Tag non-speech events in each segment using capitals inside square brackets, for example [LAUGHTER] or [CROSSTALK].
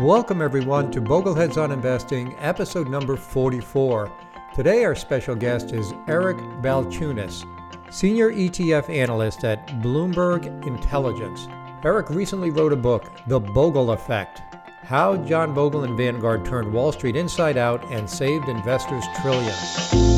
Welcome, everyone, to Bogleheads on Investing, episode number 44. Today, our special guest is Eric Balchunas, Senior ETF Analyst at Bloomberg Intelligence. Eric recently wrote a book, The Bogle Effect How John Bogle and Vanguard Turned Wall Street Inside Out and Saved Investors Trillions.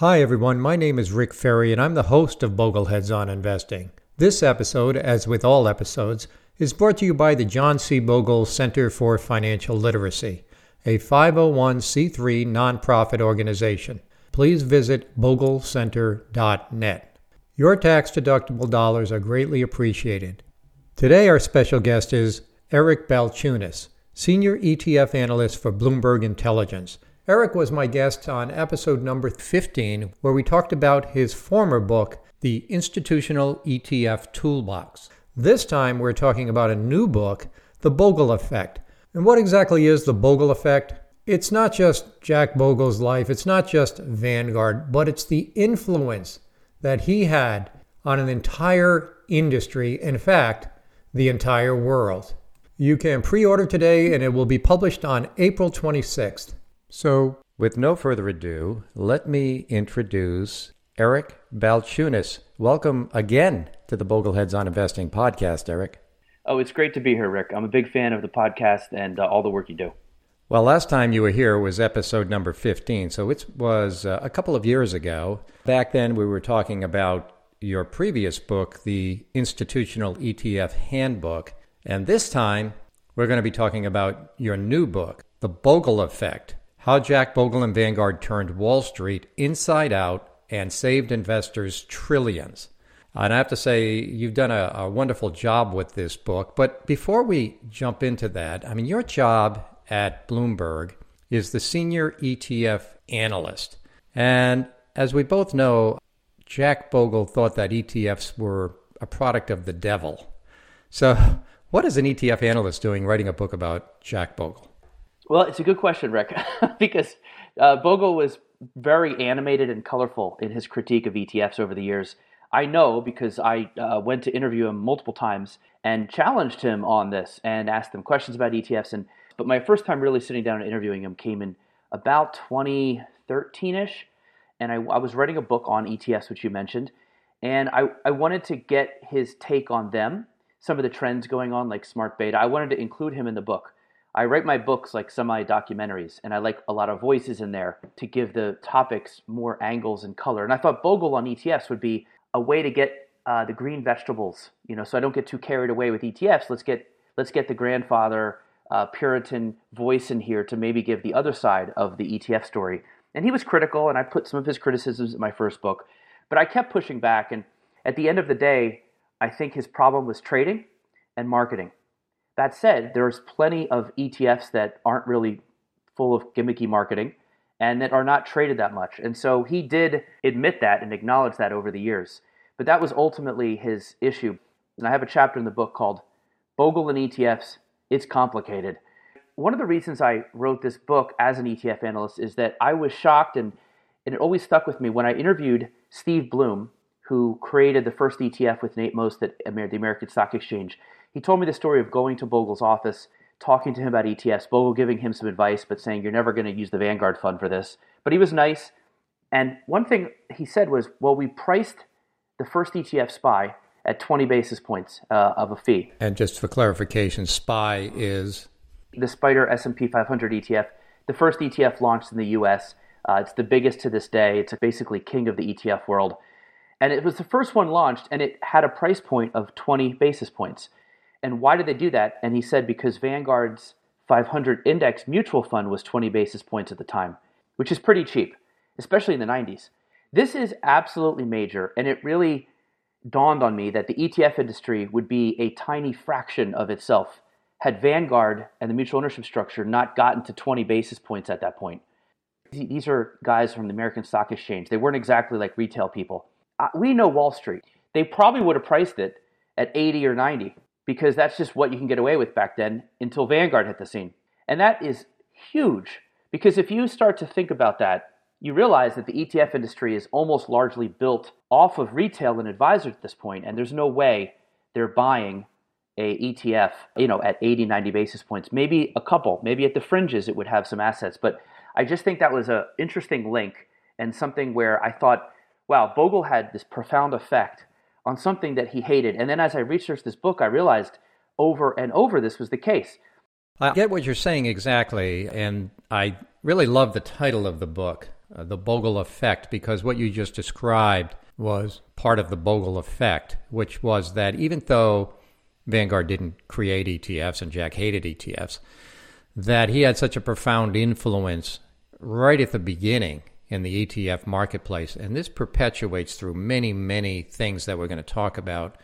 Hi, everyone. My name is Rick Ferri, and I'm the host of Bogleheads on Investing. This episode, as with all episodes, is brought to you by the John C. Bogle Center for Financial Literacy, a 501c3 nonprofit organization. Please visit boglecenter.net. Your tax deductible dollars are greatly appreciated. Today, our special guest is Eric Balchunas, Senior ETF Analyst for Bloomberg Intelligence. Eric was my guest on episode number 15, where we talked about his former book, The Institutional ETF Toolbox. This time, we're talking about a new book, The Bogle Effect. And what exactly is the Bogle Effect? It's not just Jack Bogle's life, it's not just Vanguard, but it's the influence that he had on an entire industry, in fact, the entire world. You can pre order today, and it will be published on April 26th. So, with no further ado, let me introduce Eric Balchunas. Welcome again to the Bogleheads on Investing podcast, Eric. Oh, it's great to be here, Rick. I'm a big fan of the podcast and uh, all the work you do. Well, last time you were here was episode number 15, so it was uh, a couple of years ago. Back then, we were talking about your previous book, the Institutional ETF Handbook, and this time we're going to be talking about your new book, The Bogle Effect how Jack Bogle and Vanguard turned Wall Street inside out and saved investors trillions. And I have to say, you've done a, a, wonderful job with this book. But before we jump into that, I mean, your job at Bloomberg is the senior ETF analyst. And as we both know, Jack Bogle thought that ETFs were a product of the devil. So, what is an ETF analyst doing writing a book about Jack Bogle? Well, it's a good question, Rick, [LAUGHS] because uh, Bogle was very animated and colorful in his critique of ETFs over the years. I know because I uh, went to interview him multiple times and challenged him on this and asked him questions about ETFs. And but my first time really sitting down and interviewing him came in about 2013 ish, and I, I was writing a book on ETFs, which you mentioned, and I, I wanted to get his take on them, some of the trends going on, like smart beta. I wanted to include him in the book. I write my books like semi documentaries, and I like a lot of voices in there to give the topics more angles and color. And I thought Bogle on ETFs would be a way to get uh, the green vegetables, you know, so I don't get too carried away with ETFs. Let's get let's get the grandfather uh, Puritan voice in here to maybe give the other side of the ETF story. And he was critical, and I put some of his criticisms in my first book, but I kept pushing back. And at the end of the day, I think his problem was trading and marketing. That said, there's plenty of ETFs that aren't really full of gimmicky marketing and that are not traded that much. And so he did admit that and acknowledge that over the years. But that was ultimately his issue. And I have a chapter in the book called Bogle and ETFs It's Complicated. One of the reasons I wrote this book as an ETF analyst is that I was shocked and, and it always stuck with me when I interviewed Steve Bloom, who created the first ETF with Nate Most at the American Stock Exchange. He told me the story of going to Bogle's office, talking to him about ETFs, Bogle giving him some advice, but saying, You're never going to use the Vanguard fund for this. But he was nice. And one thing he said was, Well, we priced the first ETF SPY at 20 basis points uh, of a fee. And just for clarification, SPY is the Spider S&P 500 ETF. The first ETF launched in the U.S. Uh, it's the biggest to this day. It's basically king of the ETF world. And it was the first one launched, and it had a price point of 20 basis points. And why did they do that? And he said because Vanguard's 500 index mutual fund was 20 basis points at the time, which is pretty cheap, especially in the 90s. This is absolutely major, and it really dawned on me that the ETF industry would be a tiny fraction of itself had Vanguard and the mutual ownership structure not gotten to 20 basis points at that point. These are guys from the American Stock Exchange. They weren't exactly like retail people. Uh, we know Wall Street. They probably would have priced it at 80 or 90 because that's just what you can get away with back then until Vanguard hit the scene. And that is huge because if you start to think about that, you realize that the ETF industry is almost largely built off of retail and advisors at this point, and there's no way they're buying a ETF, you know, at 80, 90 basis points. Maybe a couple, maybe at the fringes it would have some assets, but I just think that was an interesting link and something where I thought, wow, Bogle had this profound effect on something that he hated. And then as I researched this book, I realized over and over this was the case. I get what you're saying exactly, and I really love the title of the book, uh, The Bogle Effect, because what you just described was part of the Bogle effect, which was that even though Vanguard didn't create ETFs and Jack hated ETFs, that he had such a profound influence right at the beginning in the ETF marketplace. And this perpetuates through many, many things that we're going to talk about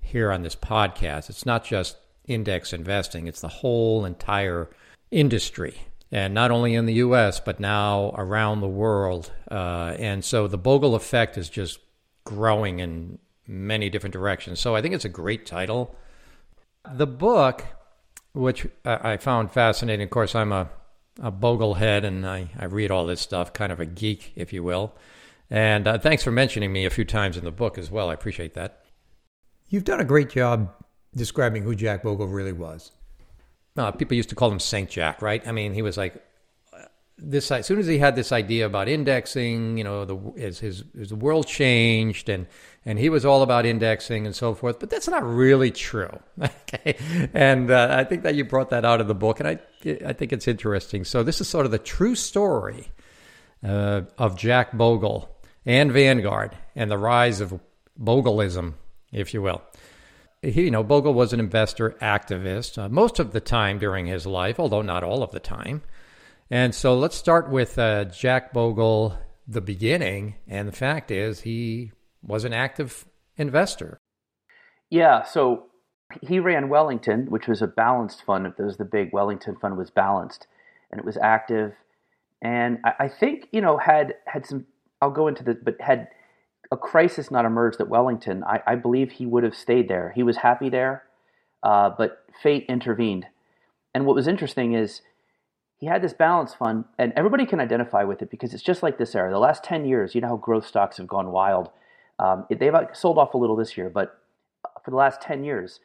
here on this podcast. It's not just index investing, it's the whole entire industry. And not only in the US, but now around the world. Uh, and so the Bogle effect is just growing in many different directions. So I think it's a great title. The book, which I found fascinating, of course, I'm a, a boglehead and I, I read all this stuff, kind of a geek, if you will. And uh, thanks for mentioning me a few times in the book as well. I appreciate that. You've done a great job describing who Jack Bogle really was. Uh, people used to call him Saint Jack, right? I mean, he was like this. As soon as he had this idea about indexing, you know, the his his, his world changed, and and he was all about indexing and so forth. But that's not really true. [LAUGHS] okay, and uh, I think that you brought that out of the book, and I I think it's interesting. So this is sort of the true story uh, of Jack Bogle and Vanguard and the rise of Bogleism, if you will he, you know, Bogle was an investor activist uh, most of the time during his life, although not all of the time. And so let's start with uh, Jack Bogle, the beginning. And the fact is, he was an active investor. Yeah. So he ran Wellington, which was a balanced fund. There was the big Wellington fund was balanced, and it was active, and I, I think you know had had some. I'll go into this, but had a crisis not emerged at Wellington, I, I believe he would have stayed there. He was happy there, uh, but fate intervened. And what was interesting is he had this balance fund, and everybody can identify with it because it's just like this era. The last 10 years, you know how growth stocks have gone wild. Um, they've sold off a little this year, but for the last 10 years,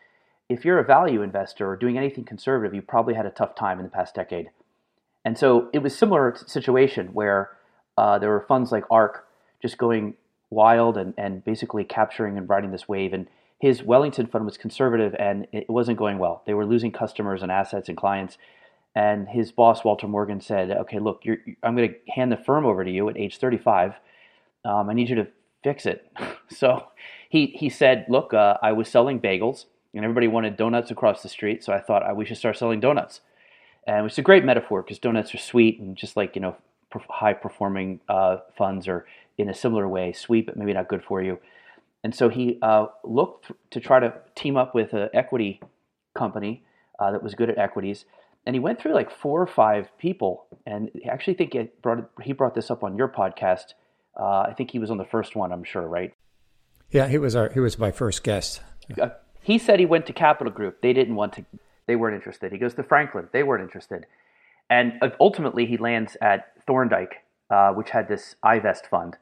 if you're a value investor or doing anything conservative, you probably had a tough time in the past decade. And so it was similar situation where uh, there were funds like ARK just going wild and, and basically capturing and riding this wave. And his Wellington fund was conservative and it wasn't going well. They were losing customers and assets and clients. And his boss, Walter Morgan, said, Okay, look, I'm going to hand the firm over to you at age 35. Um, I need you to fix it. [LAUGHS] so he, he said, Look, uh, I was selling bagels and everybody wanted donuts across the street. So I thought we should start selling donuts. And it's a great metaphor because donuts are sweet and just like, you know, high performing uh, funds are in a similar way, sweet, but maybe not good for you. And so he uh, looked to try to team up with an equity company uh, that was good at equities. And he went through like four or five people. And I actually think it brought, he brought this up on your podcast. Uh, I think he was on the first one, I'm sure, right? Yeah, he was our he was my first guest. Uh, he said he went to Capital Group. They didn't want to. They weren't interested. He goes to Franklin. They weren't interested. And uh, ultimately, he lands at Thorndike, uh, which had this iVest fund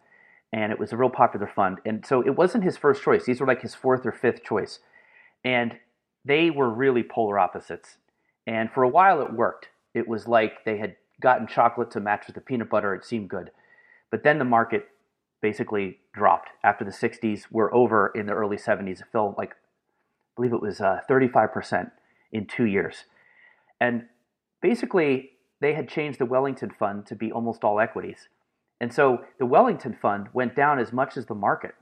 and it was a real popular fund. And so it wasn't his first choice. These were like his fourth or fifth choice. And they were really polar opposites. And for a while it worked. It was like they had gotten chocolate to match with the peanut butter. It seemed good. But then the market basically dropped. After the 60s were over in the early 70s, it fell like, I believe it was uh, 35% in two years. And basically, they had changed the Wellington Fund to be almost all equities. And so the Wellington Fund went down as much as the market.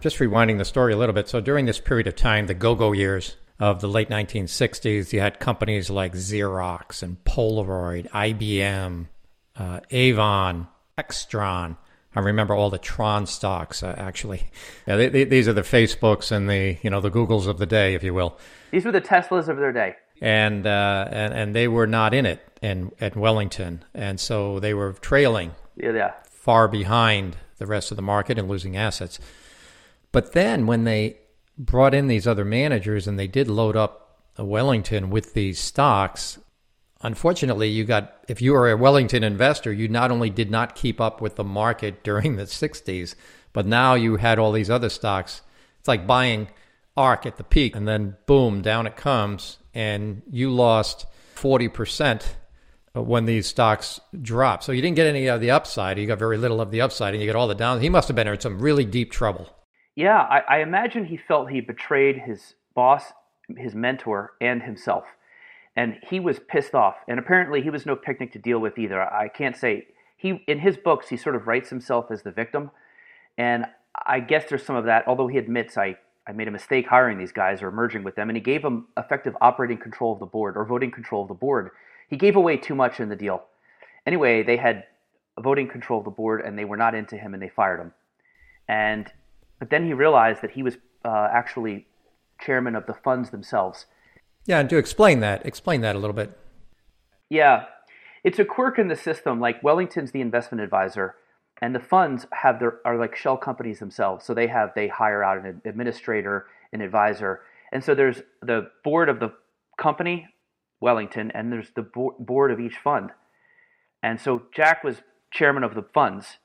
Just rewinding the story a little bit. So during this period of time, the go go years of the late 1960s, you had companies like Xerox and Polaroid, IBM, uh, Avon, Extron. I remember all the Tron stocks, uh, actually. Yeah, they, they, these are the Facebooks and the you know the Googles of the day, if you will. These were the Teslas of their day. And uh, and and they were not in it in at Wellington, and so they were trailing. Yeah, yeah far behind the rest of the market and losing assets. But then when they brought in these other managers and they did load up Wellington with these stocks, unfortunately, you got if you were a Wellington investor, you not only did not keep up with the market [LAUGHS] during the 60s, but now you had all these other stocks. It's like buying ARK at the peak and then boom, down it comes and you lost 40% when these stocks dropped. So you didn't get any of the upside. You got very little of the upside and you get all the down. He must have been in some really deep trouble. Yeah, I, I imagine he felt he betrayed his boss, his mentor, and himself and he was pissed off. And apparently, he was no picnic to deal with either. I can't say he in his books he sort of writes himself as the victim, and I guess there's some of that. Although he admits I I made a mistake hiring these guys or merging with them, and he gave them effective operating control of the board or voting control of the board. He gave away too much in the deal. Anyway, they had voting control of the board, and they were not into him, and they fired him. And but then he realized that he was uh, actually chairman of the funds themselves yeah, and to explain that, explain that a little bit. Yeah, it's a quirk in the system. Like Wellington's the investment advisor, and the funds have their are like shell companies themselves. So they have they hire out an administrator, an advisor, and so there's the board of the company, Wellington, and there's the board of each fund. And so Jack was chairman of the funds,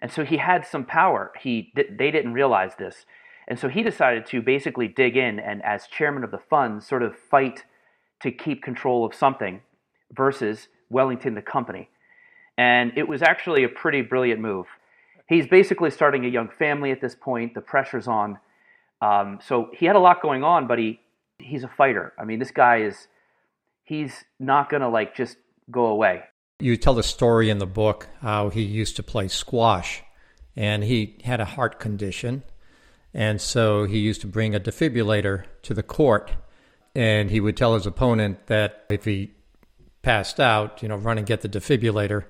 and so he had some power. He they didn't realize this, and so he decided to basically dig in and, as chairman of the fund, sort of fight to keep control of something versus Wellington, the company. And it was actually a pretty brilliant move. He's basically starting a young family at this point. The pressure's on. Um, so he had a lot going on, but he he's a fighter. I mean, this guy is he's not gonna like just go away. You tell the story in the book how he used to play squash, and he had a heart condition, and so he used to bring a defibrillator to the court, and he would tell his opponent that if he passed out, you know, run and get the defibrillator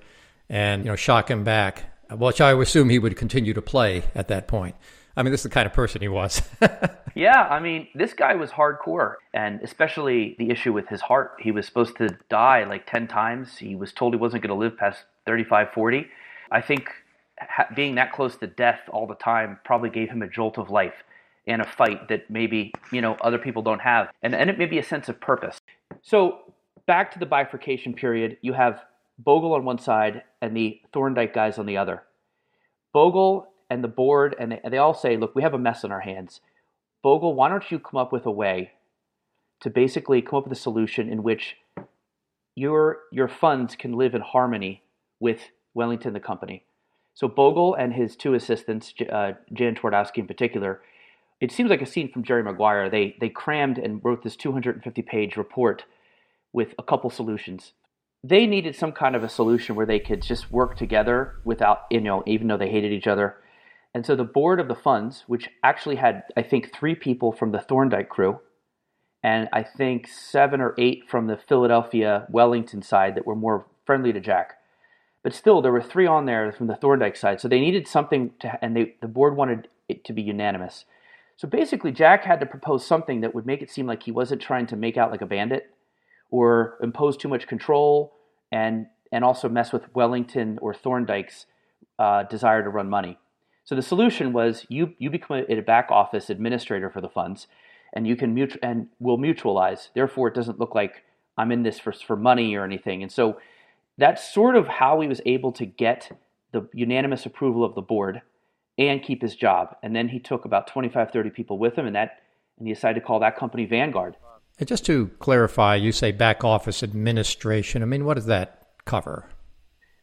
and, you know, shock him back, which I assume he would continue to play at that point. I mean, this is the kind of person he was. [LAUGHS] yeah, I mean, this guy was hardcore, and especially the issue with his heart. He was supposed to die like 10 times. He was told he wasn't going to live past 35, 40. I think ha- being that close to death all the time probably gave him a jolt of life and a fight that maybe you know other people don't have, and and it may be a sense of purpose. So back to the bifurcation period, you have Bogle on one side and the Thorndike guys on the other. Bogle and the board and they, they all say, look, we have a mess on our hands. Bogle, why don't you come up with a way to basically come up with a solution in which your your funds can live in harmony with Wellington the company. So Bogle and his two assistants, uh, Jan Twardowski in particular, it seems like a scene from Jerry Maguire. They they crammed and wrote this 250 page report with a couple solutions. They needed some kind of a solution where they could just work together without, you know, even though they hated each other. And so the board of the funds, which actually had, I think, three people from the Thorndike crew, and I think seven or eight from the Philadelphia Wellington side that were more friendly to Jack. But still, there were three on there from the Thorndike side, so they needed something to, and they, the board wanted it to be unanimous. So basically, Jack had to propose something that would make it seem like he wasn't trying to make out like a bandit or impose too much control and, and also mess with Wellington or Thorndike's uh, desire to run money. So the solution was you, you become a, a back office administrator for the funds and you can mutu- and will mutualize. Therefore, it doesn't look like I'm in this for, for money or anything. And so that's sort of how he was able to get the unanimous approval of the board and keep his job. And then he took about 25, 30 people with him, and that and he decided to call that company Vanguard. And just to clarify, you say back office administration. I mean, what does that cover?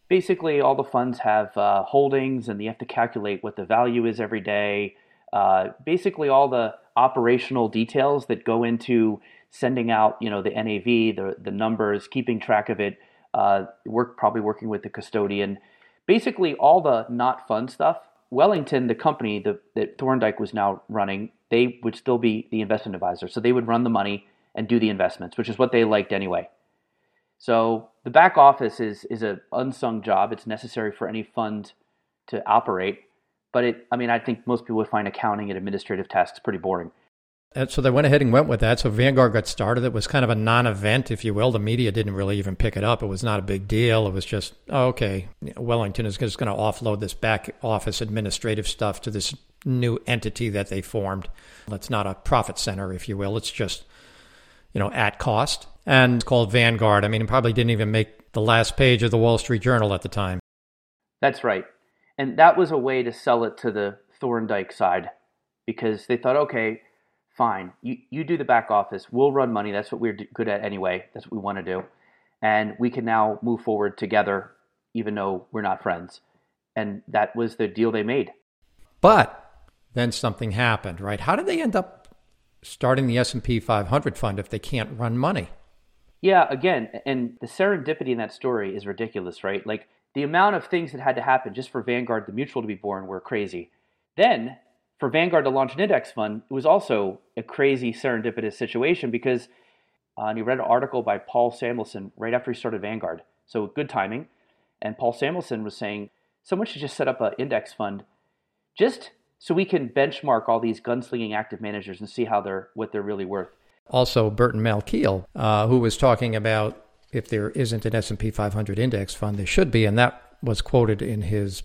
Basically, all the funds have uh, holdings, and you have to calculate what the value is every day. Uh, basically, all the operational details that go into sending out, you know, the NAV, the the numbers, keeping track of it, uh, work probably working with the custodian. Basically, all the not fun stuff. Wellington, the company the, that Thorndike was now running, they would still be the investment advisor. So they would run the money and do the investments, which is what they liked anyway. So the back office is is an unsung job. It's necessary for any fund to operate, but it. I mean, I think most people would find accounting and administrative tasks pretty boring. And so they went ahead and went with that. So Vanguard got started. It was kind of a non-event, if you will. The media didn't really even pick it up. It was not a big deal. It was just, oh, okay, Wellington is just going to offload this back office administrative stuff to this new entity that they formed. It's not a profit center, if you will. It's just, you know, at cost. And called Vanguard. I mean, it probably didn't even make the last page of the Wall Street Journal at the time. That's right. And that was a way to sell it to the Thorndike side because they thought, okay, fine, you, you do the back office, we'll run money. That's what we're good at anyway. That's what we want to do. And we can now move forward together, even though we're not friends. And that was the deal they made. But then something happened, right? How did they end up starting the S&P 500 fund if they can't run money? Yeah, again, and the serendipity in that story is ridiculous, right? Like the amount of things that had to happen just for Vanguard the Mutual to be born were crazy. Then for Vanguard to launch an index fund, it was also a crazy serendipitous situation because uh, and he read an article by Paul Samuelson right after he started Vanguard. So good timing. And Paul Samuelson was saying someone should just set up an index fund just so we can benchmark all these gunslinging active managers and see how they're what they're really worth. Also, Burton Malkiel, uh, who was talking about if there isn't an S&P 500 index fund, there should be, and that was quoted in his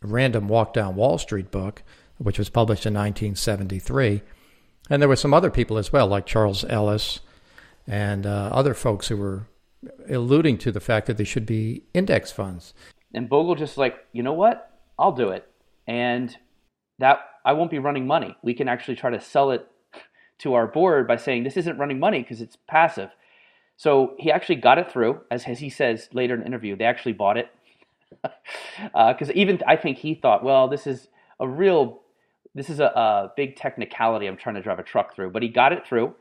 Random Walk Down Wall Street book, which was published in 1973. And there were some other people as well, like Charles Ellis and uh, other folks who were alluding to the fact that there should be index funds. And Bogle just like, you know what? I'll do it. And that I won't be running money. We can actually try to sell it to our board by saying this isn't running money because it's passive. So he actually got it through, as, as he says later in the interview. They actually bought it because [LAUGHS] uh, even I think he thought, well, this is a real, this is a, a big technicality. I'm trying to drive a truck through, but he got it through,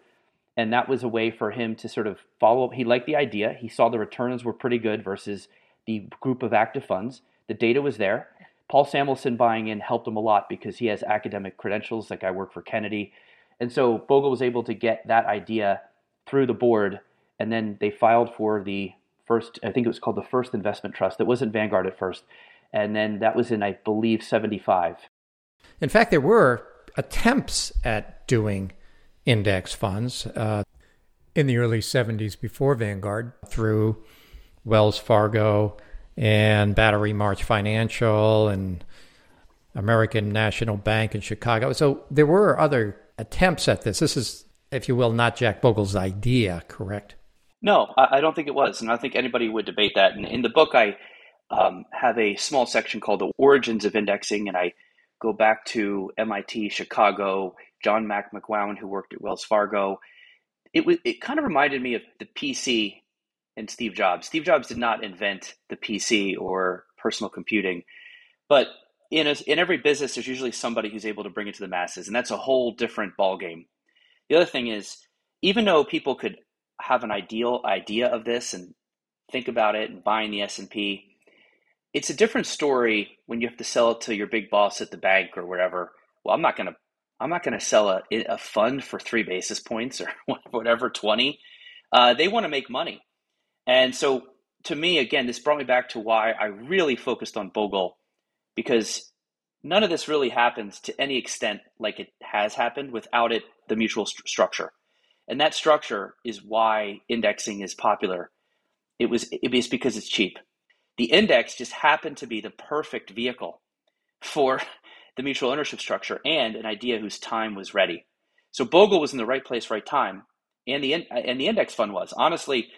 and that was a way for him to sort of follow. up. He liked the idea. He saw the returns were pretty good versus the group of active funds. The data was there. Paul Samuelson buying in helped him a lot because he has academic credentials. Like I work for Kennedy, and so Bogle was able to get that idea through the board, and then they filed for the first. I think it was called the First Investment Trust that wasn't Vanguard at first, and then that was in I believe '75. In fact, there were attempts at doing index funds uh, in the early 70s before Vanguard through Wells Fargo and Batterymarch Financial and American National Bank in Chicago. So there were other attempts at this. This is, if you will, not Jack Bogle's idea, correct? No, I don't think it was. And I think anybody would debate that. And in the book, I um, have a small section called The Origins of Indexing, and I go back to MIT, Chicago, John Mac McQuown, who worked at Wells Fargo. It, was, it kind of reminded me of the PC and Steve Jobs. Steve Jobs did not invent the PC or personal computing, but in a, in every business, there's usually somebody who's able to bring it to the masses, and that's a whole different ballgame. The other thing is, even though people could have an ideal idea of this and think about it and buying the S and P, it's a different story when you have to sell it to your big boss at the bank or whatever. Well, I'm not gonna I'm not gonna sell a, a fund for three basis points or [LAUGHS] whatever twenty. Uh, they want to make money, and so to me, again, this brought me back to why I really focused on Bogle because none of this really happens to any extent like it has happened without it the mutual st- structure. And that structure is why indexing is popular. It was it is because it's cheap. The index just happened to be the perfect vehicle for [LAUGHS] the mutual ownership structure and an idea whose time was ready. So bogle was in the right place right time and the and the index fund was. Honestly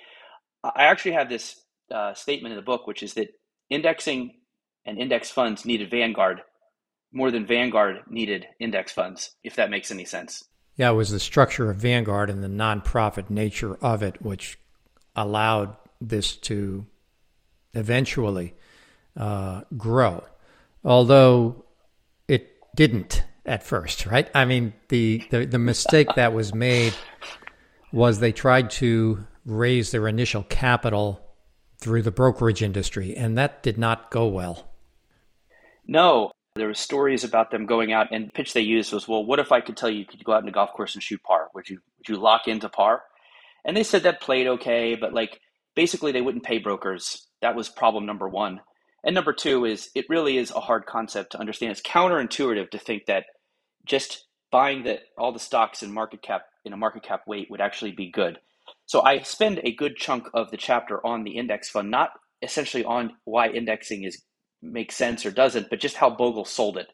i actually have this uh, statement in the book which is that indexing and index funds needed Vanguard more than Vanguard needed index funds, if that makes any sense. Yeah, it was the structure of Vanguard and the nonprofit nature of it which allowed this to eventually uh, grow, although it didn't at first, right? I mean, the, the, the mistake that was made was they tried to raise their initial capital through the brokerage industry, and that did not go well. No, there were stories about them going out and the pitch they used was, well, what if I could tell you you could go out in a golf course and shoot par? Would you would you lock into par? And they said that played okay, but like basically they wouldn't pay brokers. That was problem number one. And number two is it really is a hard concept to understand. It's counterintuitive to think that just buying that all the stocks in market cap in a market cap weight would actually be good. So I spend a good chunk of the chapter on the index fund, not essentially on why indexing is makes sense or doesn't, but just how Bogle sold it.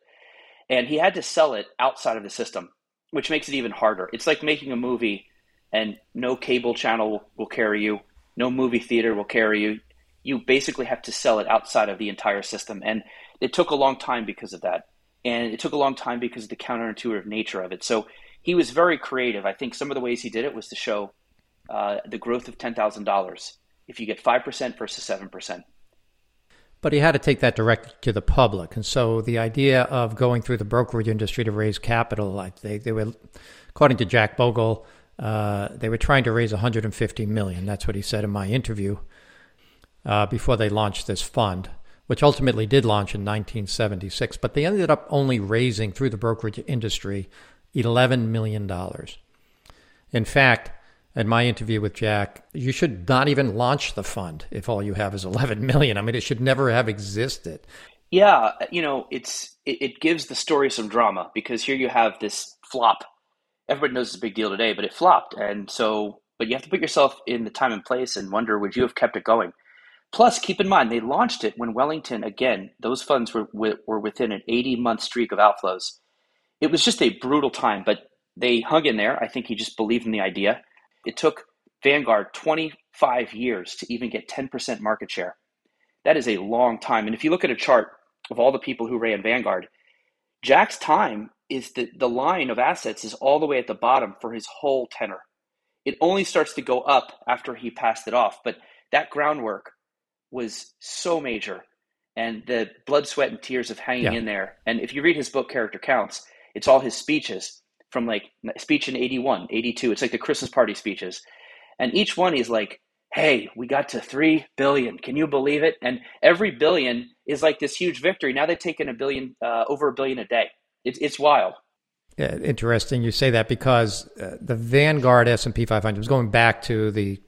And he had to sell it outside of the system, which makes it even harder. It's like making a movie and no cable channel will carry you, no movie theater will carry you. You basically have to sell it outside of the entire system. And it took a long time because of that. And it took a long time because of the counterintuitive nature of it. So he was very creative. I think some of the ways he did it was to show uh, the growth of $10,000 if you get 5% versus 7%. But he had to take that direct to the public. And so the idea of going through the brokerage industry to raise capital, like they, they were, according to Jack Bogle, uh, they were trying to raise 150 million. That's what he said in my interview uh, before they launched this fund, which ultimately did launch in 1976. But they ended up only raising through the brokerage industry 11 million dollars. In fact, in my interview with Jack, you should not even launch the fund if all you have is 11 [LAUGHS] million. I mean, it should never have existed. Yeah, you know, it's it, it gives the story some drama because here you have this flop. Everybody knows it's a big deal today, but it flopped, and so but you have to put yourself in the time and place and wonder would you have kept it going. Plus, keep in mind they launched it when Wellington again; those funds were were within an 80 month streak of outflows. It was just a brutal time, but they hung in there. I think he just believed in the idea it took Vanguard 25 years to even get 10% market share. That is a long time. And if you look at a chart of all the people who ran Vanguard, Jack's time is the, the line of assets is all the way at the bottom for his whole tenor. It only starts to go up after he passed it off. But that groundwork was so major and the blood, sweat, and tears of hanging yeah. in there. And if you read his book, Character Counts, it's all his speeches from like speech in 81, 82. It's like the Christmas party speeches. And each one is like, hey, we got to 3 billion. Can you believe it? And every billion is like this huge victory. Now they've taken a billion, uh, over a billion a day. It's, it's wild. Yeah, interesting you say that because uh, the Vanguard S&P 500 was going back to the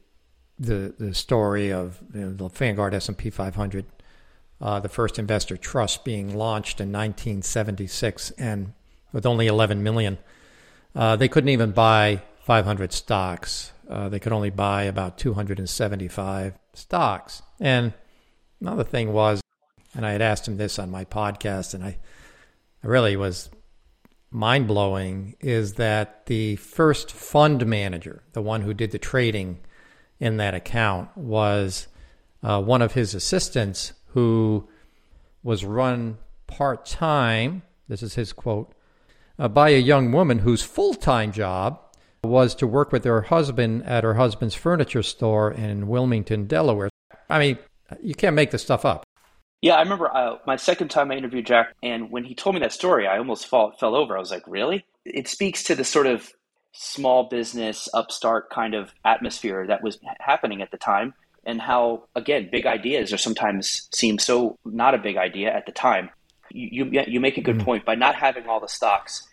the the story of you know, the Vanguard S&P 500 uh, the first investor trust being launched in 1976 and with only 11 million uh, they couldn't even buy 500 stocks. Uh, they could only buy about 275 stocks. And another thing was, and I had asked him this on my podcast, and I, I really was mind blowing, is that the first fund manager, the one who did the trading in that account, was uh, one of his assistants who was run part time. This is his quote uh, by a young woman whose full time job was to work with her husband at her husband's furniture store in Wilmington, Delaware. I mean, you can't make this stuff up. Yeah, I remember uh, my second time I interviewed Jack, and when he told me that story, I almost fall, fell over. I was like, really? It speaks to the sort of small business, upstart kind of atmosphere that was happening at the time, and how, again, big ideas are sometimes seem so not a big idea at the time you you make a good mm-hmm. point by not having all the stocks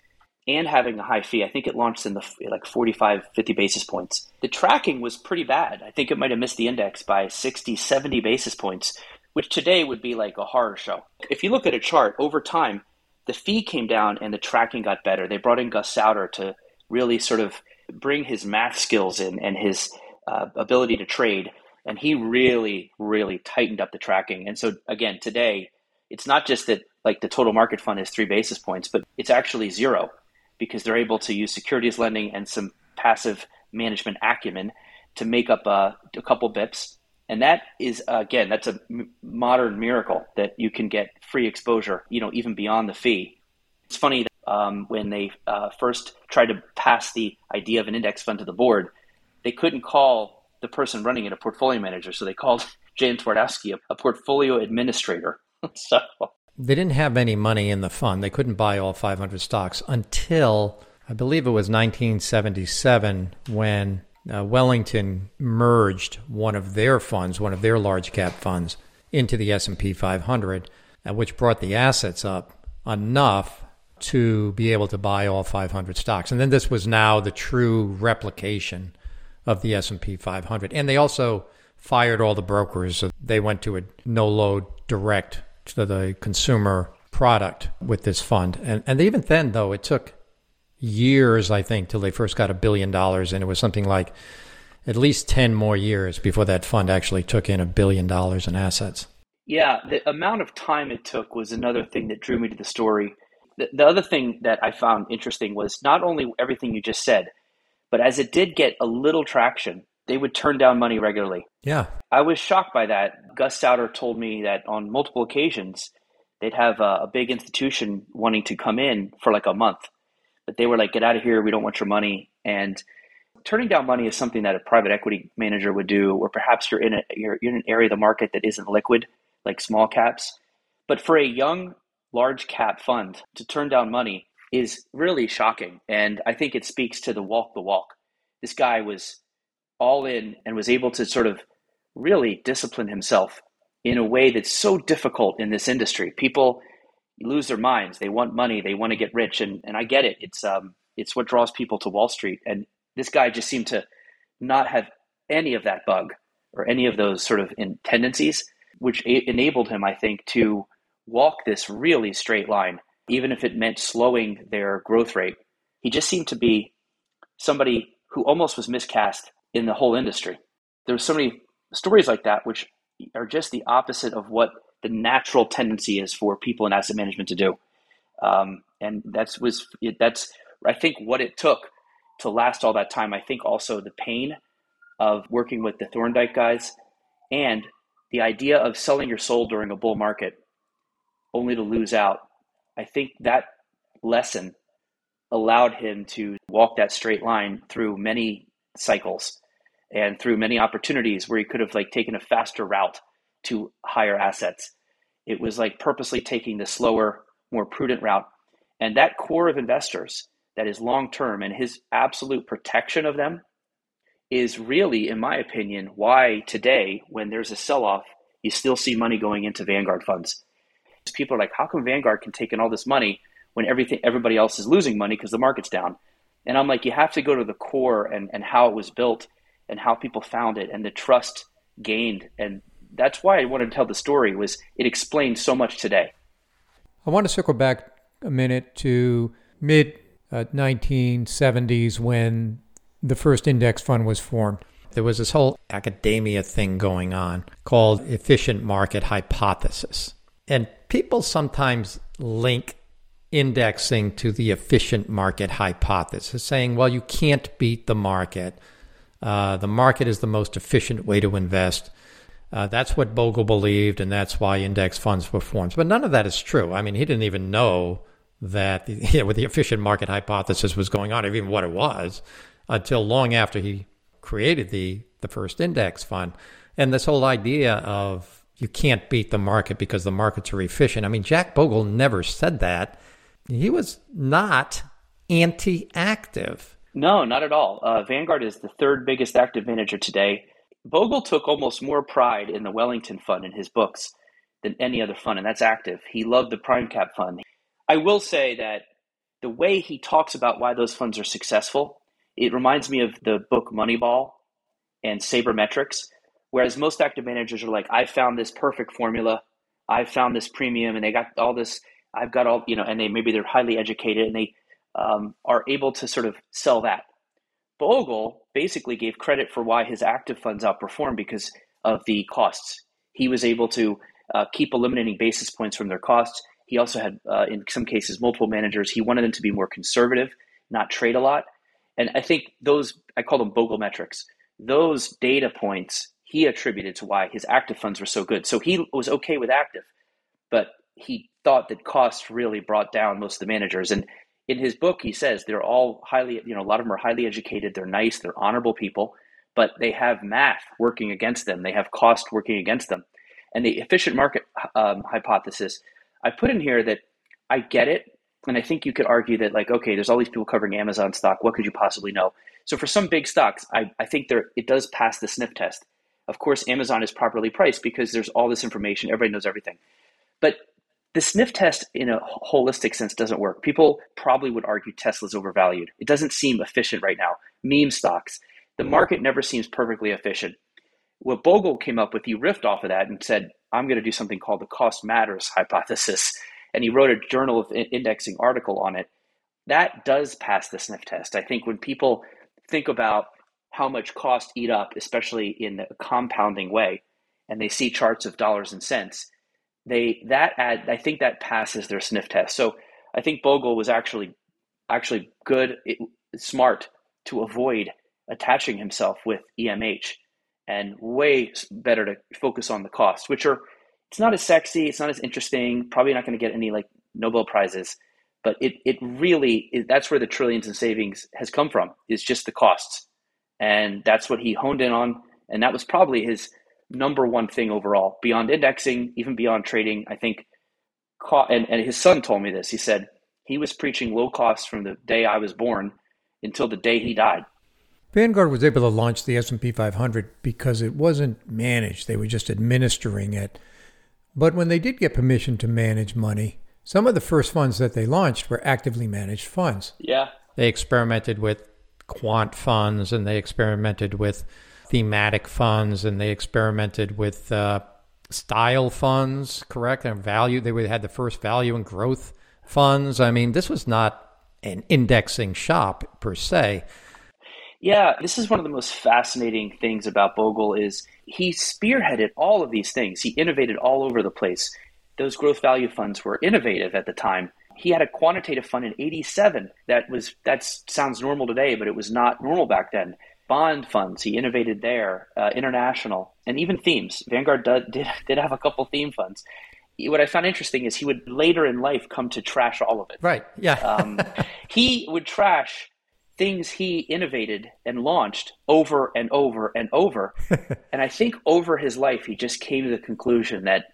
and having a high fee. I think it launched in the like 45, 50 basis points. The tracking was pretty bad. I think it might have missed the index by 60, 70 basis points, which today would be like a horror show. If you look at a chart over time, the fee came down and the tracking got better. They brought in Gus Sauter to really sort of bring his math skills in and his uh, ability to trade. And he really, really tightened up the tracking. And so, again, today, it's not just that like the total market fund is three basis points, but it's actually zero because they're able to use securities lending and some passive management acumen to make up uh, a couple bips. And that is, again, that's a m- modern miracle that you can get free exposure, you know, even beyond the fee. It's funny that, um, when they uh, first tried to pass the idea of an index fund to the board, they couldn't call the person running it a portfolio manager. So they called [LAUGHS] Jan Twardowski a, a portfolio administrator. [LAUGHS] so they didn't have any money in the fund. They couldn't buy all 500 stocks until I believe it was 1977 when uh, Wellington merged one of their funds, one of their large cap funds, into the S&P 500, uh, which brought the assets up enough to be able to buy all 500 stocks. And then this was now the true replication of the S&P 500. And they also fired all the brokers. So they went to a no load direct to the consumer product with this fund. And, and even then, though, it took years, I think, till they first got a billion dollars. And it was something like at least 10 more years before that fund actually took in a billion dollars in assets. Yeah, the amount of time it took was another thing that drew me to the story. The, the other thing that I found interesting was not only everything you just said, But as it did get a little traction, they would turn down money regularly. Yeah. I was shocked by that. Gus Sauter told me that on multiple occasions, they'd have a, a big institution wanting to come in for like a month. But they were like, get out of here. We don't want your money. And turning down money is something that a private equity manager would do, or perhaps you're in a you're, you're in an area of the market that isn't liquid, like small caps. But for a young, large cap fund to turn down money is really shocking. And I think it speaks to the walk the walk. This guy was all in and was able to sort of really discipline himself in a way that's so difficult in this industry. People lose their minds. They want money. They want to get rich. And, and I get it. It's, um, it's what draws people to Wall Street. And this guy just seemed to not have any of that bug or any of those sort of in tendencies, which a- enabled him, I think, to walk this really straight line, even if it meant slowing their growth rate. He just seemed to be somebody who almost was miscast in the whole industry. There were so many stories like that, which are just the opposite of what the natural tendency is for people in asset management to do. Um, and that's was that's I think what it took to last all that time. I think also the pain of working with the Thorndike guys and the idea of selling your soul during a bull market only to lose out. I think that lesson allowed him to walk that straight line through many cycles and through many opportunities where he could have like taken a faster route to higher assets. It was like purposely taking the slower, more prudent route. And that core of investors that is long term and his absolute protection of them is really, in my opinion, why today, when there's a sell off, you still see money going into Vanguard funds. People are like, how come Vanguard can take in all this money when everything everybody else is losing money because the market's down? And I'm like, you have to go to the core and, and how it was built and how people found it and the trust gained. And that's why I wanted to tell the story was it explains so much today. I want to circle back a minute to mid uh, 1970s when the first index fund was formed. There was this whole academia thing going on called efficient market hypothesis. And people sometimes link indexing to the efficient market hypothesis, saying, well, you can't beat the market. Uh, the market is the most efficient way to invest. Uh, that's what Bogle believed, and that's why index funds were formed. But none of that is true. I mean, he didn't even know that the, [LAUGHS] you know, the efficient market hypothesis was going on, or even what it was, until long after he created the, the first index fund. And this whole idea of you can't beat the market because the markets are efficient. I mean, Jack Bogle never said that. He was not anti active. No, not at all. Uh, Vanguard is the third biggest active manager today. Bogle took almost more pride in the Wellington Fund in his books than any other fund, and that's active. He loved the PRIMECAP Fund. I will say that the way he talks about why those funds are successful, it reminds me of the book Moneyball and Sabermetrics, whereas most active managers are like, I found this perfect formula, I found this premium, and they got all this, I've got all, you know, and they maybe they're highly educated and they um, are able to sort of sell that. Bogle basically gave credit for why his active funds outperformed because of the costs. He was able to uh, keep eliminating basis points from their costs. He also had, uh, in some cases, multiple managers. He wanted them to be more conservative, not trade a lot. And I think those, I call them Bogle metrics, those data points he attributed to why his active funds were so good. So he was okay with active, but he thought that costs really brought down most of the managers. And in his book, he says they're all highly, you know, a lot of them are highly educated, they're nice, they're honorable people, but they have math working against them, they have cost working against them. And the efficient market um, hypothesis, I put in here that I get it. And I think you could argue that, like, okay, there's all these people covering Amazon stock. What could you possibly know? So for some big stocks, I, I think there it does pass the sniff test. Of course, Amazon is properly priced because there's all this information. Everybody knows everything. But the sniff test in a holistic sense doesn't work. People probably would argue Tesla's overvalued. It doesn't seem efficient right now. Meme stocks. The market never seems perfectly efficient. What Bogle came up with, he riffed off of that and said, I'm going to do something called the cost matters hypothesis. And he wrote a journal of indexing article on it. That does pass the sniff test. I think when people think about how much cost eat up, especially in a compounding way, and they see charts of dollars and cents, they that ad I think that passes their sniff test. So I think Bogle was actually actually good, it, smart to avoid attaching himself with EMH and way better to focus on the costs, which are it's not as sexy, it's not as interesting, probably not going to get any like Nobel prizes, but it it really is, that's where the trillions in savings has come from is just the costs, and that's what he honed in on, and that was probably his number one thing overall beyond indexing, even beyond trading. I think, and and his son told me this. He said he was preaching low costs from the day I was born until the day he died. Vanguard was able to launch the S&P 500 because it wasn't managed. They were just administering it. But when they did get permission to manage money, some of the first funds that they launched were actively managed funds. Yeah. They experimented with quant funds and they experimented with thematic funds and they experimented with uh, style funds, correct? And value. They had the first value and growth funds. I mean, this was not an indexing shop per se. Yeah, this is one of the most fascinating things about Bogle is he spearheaded all of these things. He innovated all over the place. Those growth value funds were innovative at the time. He had a quantitative fund in 87 that was that sounds normal today, but it was not normal back then. Bond funds, he innovated there, uh, international, and even themes. Vanguard did, did, [LAUGHS] did have a couple theme funds what I found interesting is he would later in life come to trash all of it. Right. Yeah. [LAUGHS] um, he would trash things he innovated and launched over and over and over. [LAUGHS] and I think over his life, he just came to the conclusion that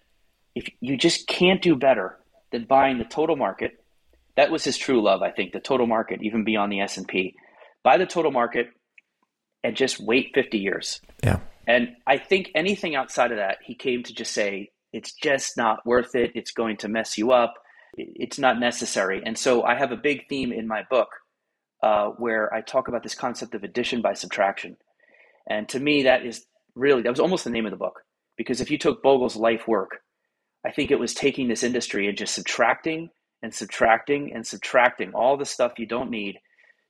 if you just can't do better than buying the total market, that was his true love. I think the total market, even beyond the S and P, buy the total market and just wait 50 years. Yeah. And I think anything outside of that, he came to just say, it's just not worth it. It's going to mess you up. It's not necessary. And so I have a big theme in my book uh, where I talk about this concept of addition by subtraction. And to me, that is really, that was almost the name of the book. Because if you took Bogle's life work, I think it was taking this industry and just subtracting and subtracting and subtracting all the stuff you don't need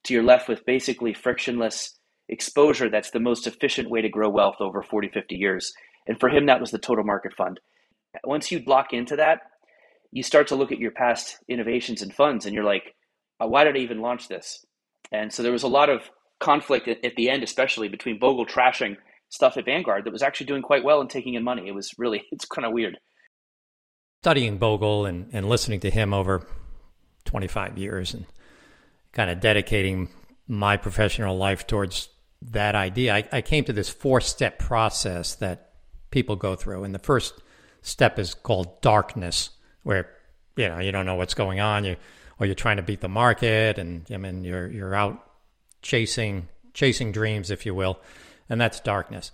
to you're left with basically frictionless exposure that's the most efficient way to grow wealth over 40, 50 years. And for him, that was the total market fund. Once you lock into that, you start to look at your past innovations and funds and you're like, uh, why did I even launch this? And so there was a lot of conflict at, at the end, especially between Bogle trashing stuff at Vanguard that was actually doing quite well and taking in money. It was really, [LAUGHS] it's kind of weird. Studying Bogle and, and listening to him over 25 years and kind of dedicating my professional life towards that idea, I, I came to this four step process that people go through. And the first step is called darkness, where you know you don't know what's going on, you or you're trying to beat the market, and I mean you're you're out chasing chasing dreams, if you will, and that's darkness.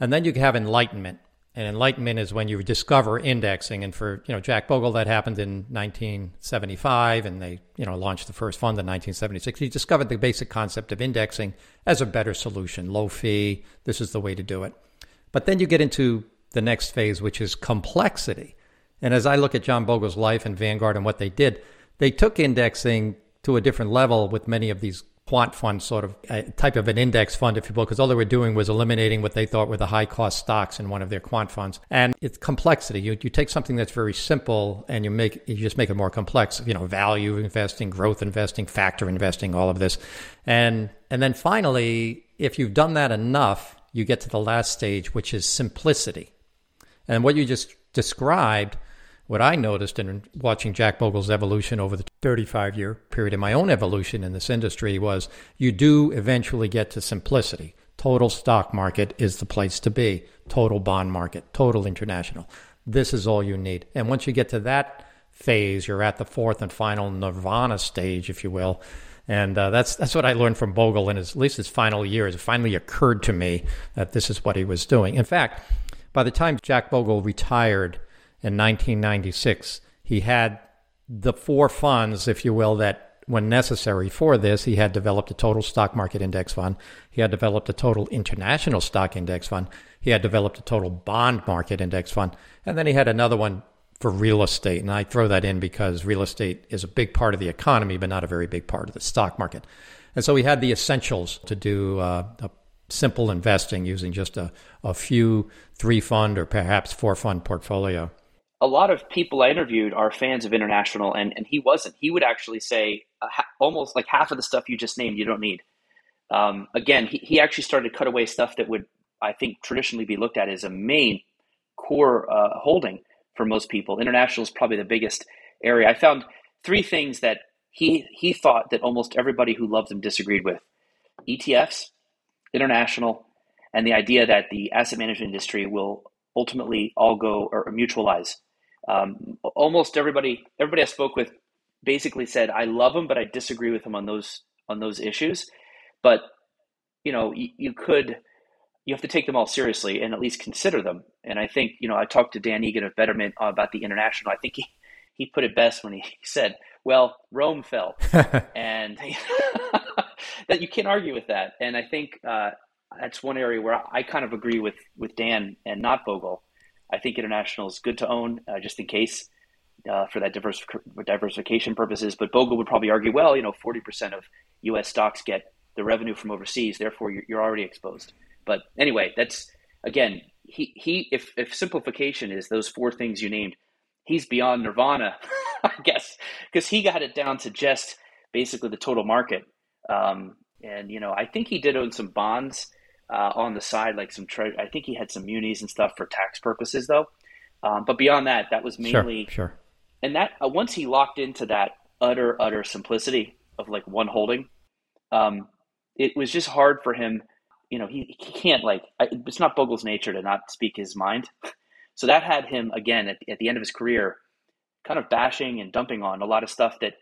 And then you have enlightenment, and enlightenment is when you discover indexing. And for you know Jack Bogle, that happened in 1975, and they you know launched the first fund in 1976. He discovered the basic concept of indexing as a better solution, low fee. This is the way to do it. But then you get into the next phase, which is complexity. And as I look at John Bogle's life and Vanguard and what they did, they took indexing to a different level with many of these quant funds, sort of a type of an index fund, if you will, because all they were doing was eliminating what they thought were the high cost stocks in one of their quant funds. And it's complexity. You, you take something that's very simple and you make you just make it more complex. You know, value investing, growth investing, factor investing, all of this, and and then finally, if you've done that enough, you get to the last stage, which is simplicity. And what you just described, what I noticed in watching Jack Bogle's evolution over the 35 year period of my own evolution in this industry was you do eventually get to simplicity. Total stock market is the place to be, total bond market, total international. This is all you need. And once you get to that phase, you're at the fourth and final nirvana stage, if you will. And uh, that's that's what I learned from Bogle in his, at least his final years. It finally occurred to me that this is what he was doing. In fact, by the time Jack Bogle retired in 1996, he had the four funds, if you will, that when necessary for this, he had developed a total stock market index fund. He had developed a total international stock index fund. He had developed a total bond market index fund. And then he had another one for real estate. And I throw that in because real estate is a big part of the economy, but not a very big part of the stock market. And so he had the essentials to do uh, a simple investing using just a, a few three fund or perhaps four fund portfolio? A lot of people I interviewed are fans of international, and, and he wasn't. He would actually say uh, ha- almost like half of the stuff you just named you don't need. Um, again, he, he actually started to cut away stuff that would, I think, traditionally be looked at as a main core uh, holding for most people. International is probably the biggest area. I found three things that he he thought that almost everybody who loved him disagreed with: ETFs, international, and the idea that the asset management industry will ultimately all go or mutualize. Um, almost everybody everybody I spoke with basically said I love him, but I disagree with him on those on those issues. But you know, you, you could you have to take them all seriously and at least consider them. And I think you know I talked to Dan Egan of Betterment about the international. I think he he put it best when he [LAUGHS] said, "Well, Rome fell," [LAUGHS] and [LAUGHS] that you can't argue with that. And I think uh, that's one area where I kind of agree with with Dan and not Bogle. I think international is good to own uh, just in case uh, for that diverse, diversification purposes. But Bogle would probably argue, well, you know, forty percent of U.S. stocks get the revenue from overseas, therefore you're, you're already exposed. But anyway, that's again, he he. If if simplification is those four things you named, he's beyond nirvana, [LAUGHS] I guess, because he got it down to just basically the total market. Um, and you know, I think he did own some bonds uh, on the side, like some tre- I think he had some munis and stuff for tax purposes, though. Um, but beyond that, that was mainly sure. sure. And that uh, once he locked into that utter utter simplicity of like one holding, um, it was just hard for him. You know, he, he can't like I, it's not Bogle's nature to not speak his mind. So that had him again at, at the end of his career, kind of bashing and dumping on a lot of stuff that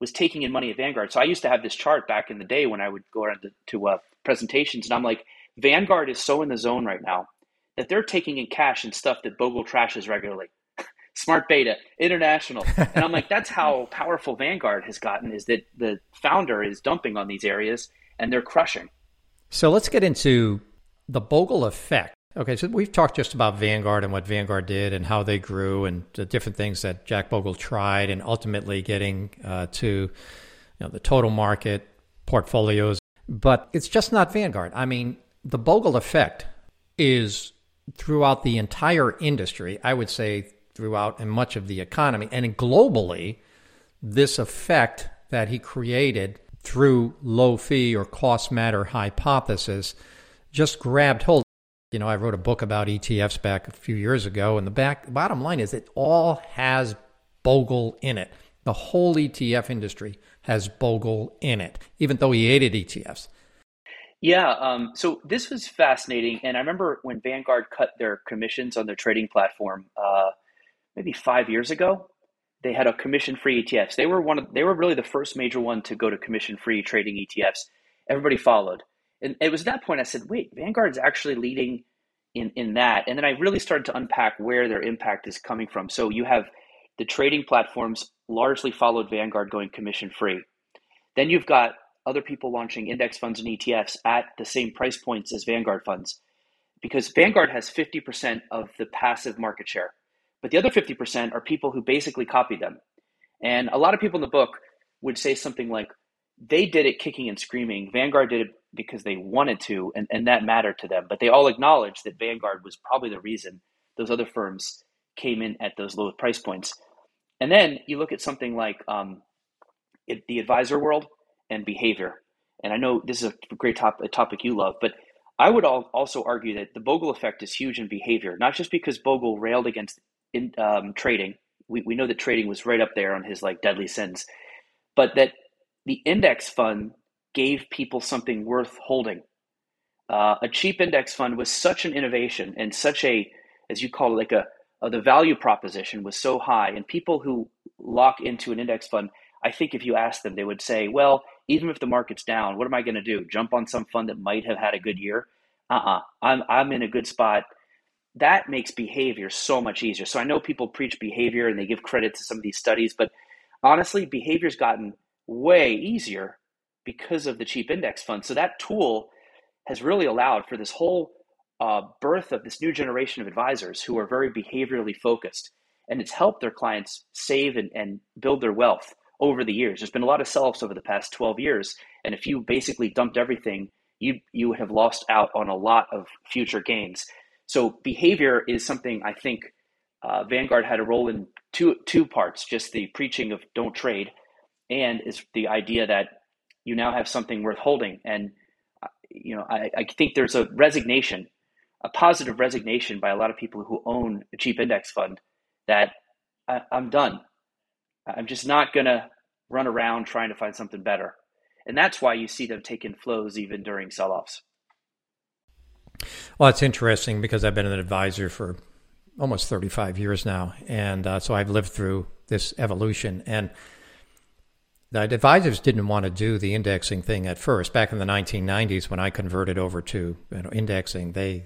was taking in money at Vanguard. So I used to have this chart back in the day when I would go around to, to uh, presentations, and I'm like, Vanguard is so in the zone right now that they're taking in cash and stuff that Bogle trashes regularly. [LAUGHS] Smart beta, international. And I'm like, that's how [LAUGHS] powerful Vanguard has gotten is that the founder is dumping on these areas and they're crushing. So let's get into the Bogle effect. Okay, so we've talked just about Vanguard and what Vanguard did and how they grew and the different things that Jack Bogle tried and ultimately getting uh, to you know, the total market portfolios. But it's just not Vanguard. I mean, the Bogle effect is throughout the entire industry, I would say throughout and much of the economy, and globally, this effect that he created through low fee or cost matter hypothesis just grabbed hold. You know, I wrote a book about ETFs back a few years ago, and the back bottom line is it all has Bogle in it. The whole ETF industry has Bogle in it, even though he hated ETFs. Yeah, um, so this was fascinating, and I remember when Vanguard cut their commissions on their trading platform, uh, maybe five years ago. They had a commission-free ETFs. They were one of they were really the first major one to go to commission-free trading ETFs. Everybody followed, and it was at that point I said, "Wait, Vanguard's actually leading in in that." And then I really started to unpack where their impact is coming from. So you have the trading platforms largely followed Vanguard going commission-free. Then you've got other people launching index funds and ETFs at the same price points as Vanguard funds because Vanguard has 50% of the passive market share. But the other 50% are people who basically copied them. And a lot of people in the book would say something like, they did it kicking and screaming. Vanguard did it because they wanted to, and, and that mattered to them. But they all acknowledged that Vanguard was probably the reason those other firms came in at those low price points. And then you look at something like um, it, the advisor world and behavior. And I know this is a great top, a topic you love, but I would also argue that the Bogle effect is huge in behavior, not just because Bogle railed against in, um, trading. We, we know that trading was right up there on his like deadly sins, but that the index fund gave people something worth holding. Uh, a cheap index fund was such an innovation and such a, as you call it, like a, uh, the value proposition was so high, and people who lock into an index fund, I think if you ask them, they would say, well, even if the market's down, what am I going to do? Jump on some fund that might have had a good year? Uh-uh. I'm I'm in a good spot. That makes behavior so much easier. So I know people preach behavior and they give credit to some of these studies, but honestly, behavior's gotten way easier because of the cheap index fund. So that tool has really allowed for this whole uh, birth of this new generation of advisors who are very behaviorally focused, and it's helped their clients save and, and build their wealth over the years. There's been a lot of sell-offs over the past 12 years, and if you basically dumped everything, you you have lost out on a lot of future gains. So behavior is something I think uh, Vanguard had a role in two two parts: just the preaching of don't trade, and is the idea that you now have something worth holding. And you know, I, I think there's a resignation, a positive resignation by a lot of people who own a cheap index fund that I, I'm done. I'm just not going to run around trying to find something better. And that's why you see them taking flows even during sell offs. Well, it's interesting because I've been an advisor for almost 35 years now. And uh, so I've lived through this evolution. And the advisors didn't want to do the indexing thing at first. Back in the 1990s, when I converted over to you know, indexing, they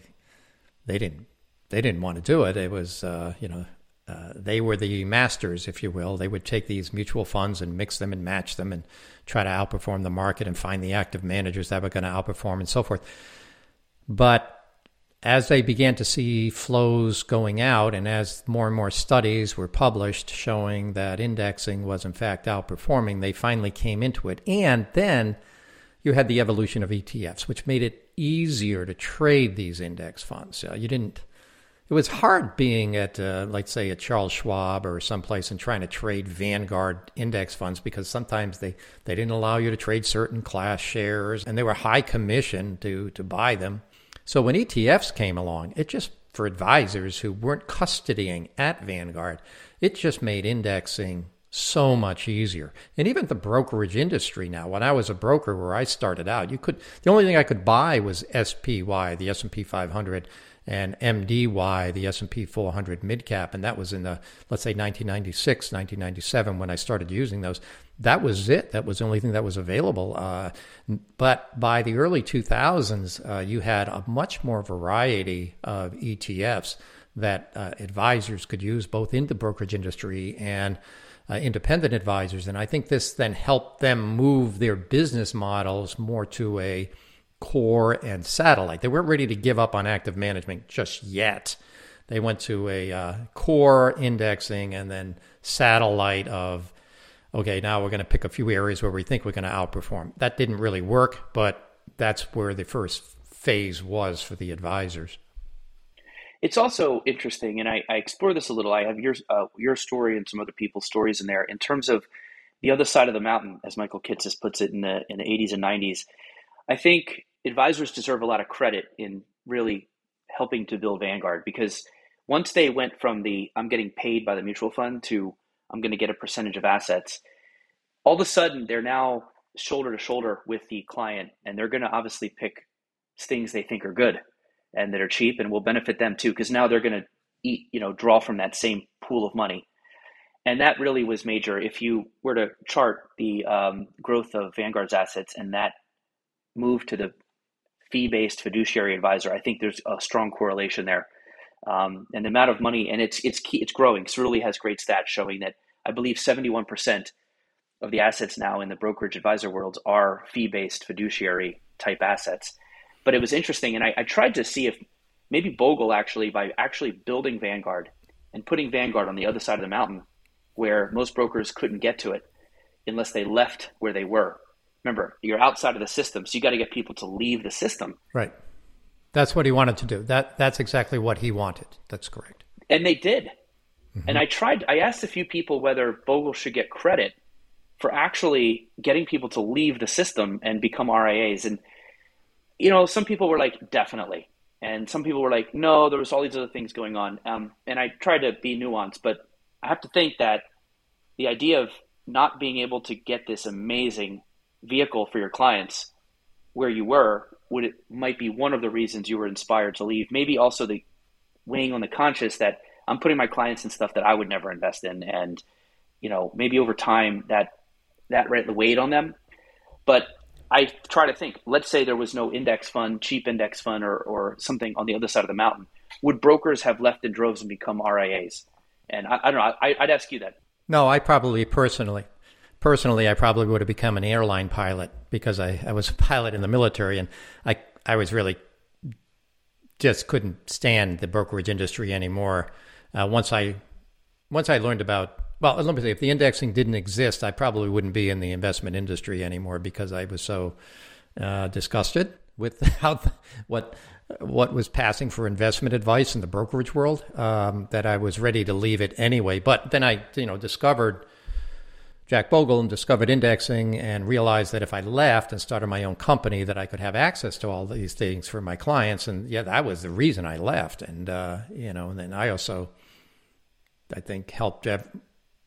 they didn't they didn't want to do it. It was uh, you know uh, they were the masters, if you will. They would take these mutual funds and mix them and match them and try to outperform the market and find the active managers that were going to outperform and so forth. But as they began to see flows going out, and as more and more studies were published showing that indexing was in fact outperforming, they finally came into it. And then you had the evolution of ETFs, which made it easier to trade these index funds. Uh, you didn't it was hard being at, uh, like, say, at Charles Schwab or someplace and trying to trade Vanguard index funds because sometimes they, they didn't allow you to trade certain class shares and they were high commission to, to buy them. So when ETFs came along, it just, for advisors who weren't custodying at Vanguard, it just made indexing so much easier. And even the brokerage industry now, when I was a broker where I started out, you could, the only thing I could buy was SPY, the S&P 500 and MDY, the S&P 400 midcap, and that was in the let's say 1996, 1997 when I started using those. That was it. That was the only thing that was available. Uh, but by the early 2000s, uh, you had a much more variety of ETFs that uh, advisors could use both in the brokerage industry and uh, independent advisors. And I think this then helped them move their business models more to a core and satellite. They weren't ready to give up on active management just yet. They went to a uh, core indexing and then satellite of, okay, now we're going to pick a few areas where we think we're going to outperform. That didn't really work, but that's where the first phase was for the advisors. It's also interesting, and I, I explore this a little. I have your uh, your story and some other people's stories in there in terms of the other side of the mountain, as Michael Kitces puts it in the in the 80s and 90s. I think advisors deserve a lot of credit in really helping to build Vanguard because once they went from the I'm getting paid by the mutual fund to I'm going to get a percentage of assets, all of a sudden they're now shoulder to shoulder with the client and they're going to obviously pick things they think are good and that are cheap and will benefit them too because now they're going to eat, you know, draw from that same pool of money. And that really was major. If you were to chart the um, growth of Vanguard's assets and that move to the fee-based fiduciary advisor, I think there's a strong correlation there. Um, and the amount of money, and it's it's key, it's growing. Cerulli has great stats showing that I believe 71% of the assets now in the brokerage advisor world are fee-based fiduciary type assets. But it was interesting, and I, I tried to see if maybe Bogle actually, by actually building Vanguard and putting Vanguard on the other side of the mountain, where most brokers couldn't get to it unless they left where they were remember you're outside of the system so you got to get people to leave the system. Right. That's what he wanted to do. That that's exactly what he wanted. That's correct. And they did. Mm-hmm. and i tried i asked a few people whether bogle should get credit for actually getting people to leave the system and become rias and you know some people were like definitely. And some people were like no there was all these other things going on. Um, and i tried to be nuanced but i have to think that the idea of not being able to get this amazing vehicle for your clients where you were would it might be one of the reasons you were inspired to leave. Maybe also the weighing on the conscious that i'm putting my clients in stuff that i would never invest in. And you know maybe over time that that the weighed on them. But i try to think let's say there was no index fund cheap index fund or, or something on the other side of the mountain. Would brokers have left in droves and become rias and i, I don't know I, i'd ask you that. No i probably personally personally, I probably would have become an airline pilot because I, I was a pilot in the military and I, I was really just couldn't stand the brokerage industry anymore. Uh, once I once I learned about well, let me say, if the indexing didn't exist, I probably wouldn't be in the investment industry anymore because I was so uh, disgusted with [LAUGHS] how what what was passing for investment advice in the brokerage world um, that I was ready to leave it anyway. But then I, you know, discovered Jack Bogle and discovered indexing and realized that if I left and started my own company, that I could have access to all these things for my clients. And yeah, that was the reason I left. And, uh, you know, and then I also, I think, helped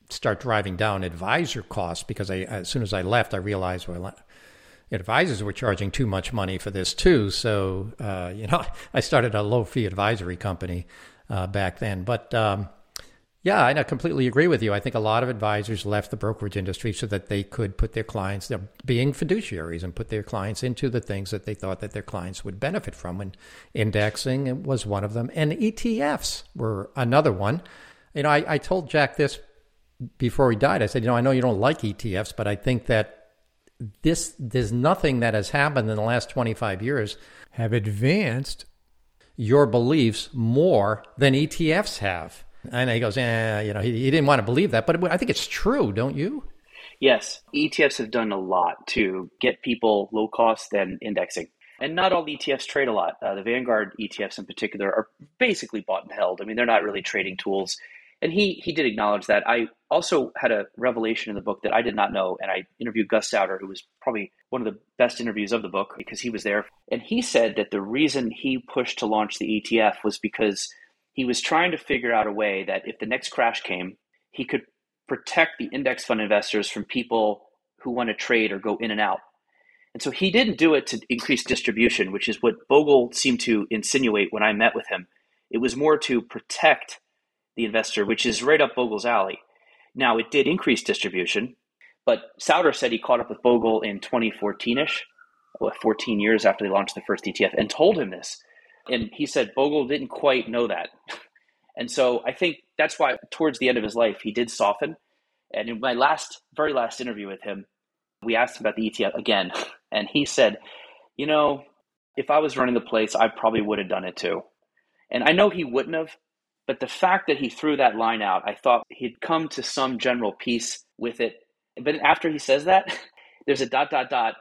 start driving down advisor costs because I, as soon as I left, I realized, well, advisors were charging too much money for this too. So, uh, you know, [LAUGHS] I started a low fee advisory company uh, back then. But, um, yeah, and I completely agree with you. I think a lot of advisors left the brokerage industry so that they could put their clients, they're being fiduciaries, and put their clients into the things that they thought that their clients would benefit from. And indexing was one of them, and ETFs were another one. You know, I, I told Jack this before he died. I said, you know, I know you don't like ETFs, but I think that this there's nothing that has happened in the last 25 years have advanced your beliefs more than ETFs have. And he goes, eh, you know, he, he didn't want to believe that, but I think it's true, don't you? Yes, ETFs have done a lot to get people low cost and indexing. And not all ETFs trade a lot. Uh, the Vanguard ETFs in particular are basically bought and held. I mean, they're not really trading tools. And he he did acknowledge that. I also had a revelation in the book that I did not know, and I interviewed Gus Sauter, who was probably one of the best interviews of the book because he was there. And he said that the reason he pushed to launch the ETF was because he was trying to figure out a way that if the next crash came, he could protect the index fund investors from people who want to trade or go in and out. And so he didn't do it to increase distribution, which is what Bogle seemed to insinuate when I met with him. It was more to protect the investor, which is right up Bogle's alley. Now, it did increase distribution, but Sauter said he caught up with Bogle in 2014 ish, 14 years after they launched the first ETF, and told him this. And he said Bogle didn't quite know that. And so I think that's why towards the end of his life, he did soften. And in my last, very last interview with him, we asked him about the ETF again. [LAUGHS] And he said, you know, if I was running the place, I probably would have done it too. And I know he wouldn't have, but the fact that he threw that line out, I thought he'd come to some general peace with it. But after he says that, [LAUGHS] there's a dot, dot, dot.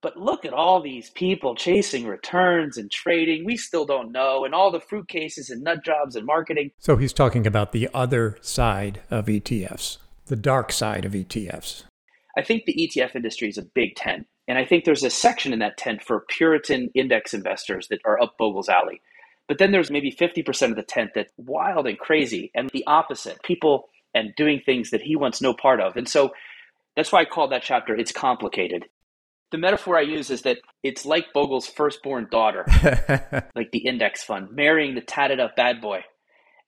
But look at all these people chasing returns and trading. We still don't know, and all the fruit cases and nut jobs and marketing. So he's talking about the other side of ETFs, the dark side of ETFs. I think the ETF industry is a big tent. And I think there's a section in that tent for Puritan index investors that are up Bogle's alley. But then there's maybe 50% of the tent that's wild and crazy and the opposite people and doing things that he wants no part of. And so that's why I call that chapter It's Complicated the metaphor I use is that it's like Bogle's firstborn daughter, [LAUGHS] like the index fund, marrying the tatted up bad boy.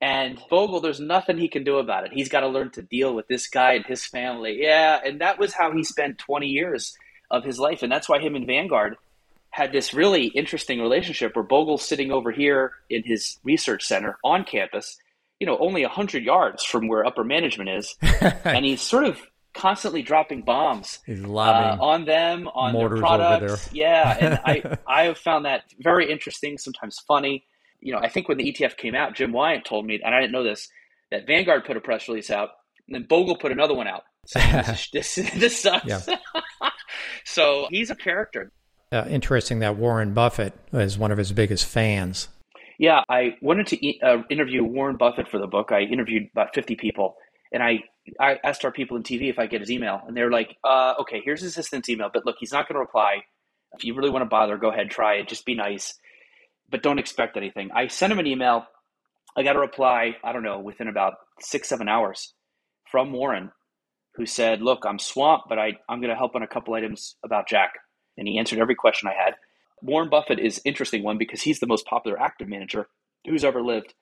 And Bogle, there's nothing he can do about it. He's got to learn to deal with this guy and his family. Yeah, and that was how he spent 20 years of his life. And that's why him and Vanguard had this really interesting relationship where Bogle's sitting over here in his research center on campus, you know, only 100 yards from where upper management is. [LAUGHS] and he's sort of constantly dropping bombs uh, on them, on their products. Yeah, and I [LAUGHS] I have found that very interesting, sometimes funny. You know, I think when the ETF came out, Jim Wyatt told me, and I didn't know this, that Vanguard put a press release out, and then Bogle put another one out. this, [LAUGHS] this, this sucks. Yeah. [LAUGHS] so he's a character. Uh, interesting that Warren Buffett is one of his biggest fans. Yeah, I wanted to uh, interview Warren Buffett for the book. I interviewed about 50 people, and I I asked our people in TV if I get his email, and they're like, uh, "Okay, here's his assistant's email, but look, he's not going to reply. If you really want to bother, go ahead, try it. Just be nice, but don't expect anything." I sent him an email. I got a reply. I don't know within about six seven hours from Warren, who said, "Look, I'm swamped, but I I'm going to help on a couple items about Jack." And he answered every question I had. Warren Buffett is interesting one because he's the most popular active manager who's ever lived.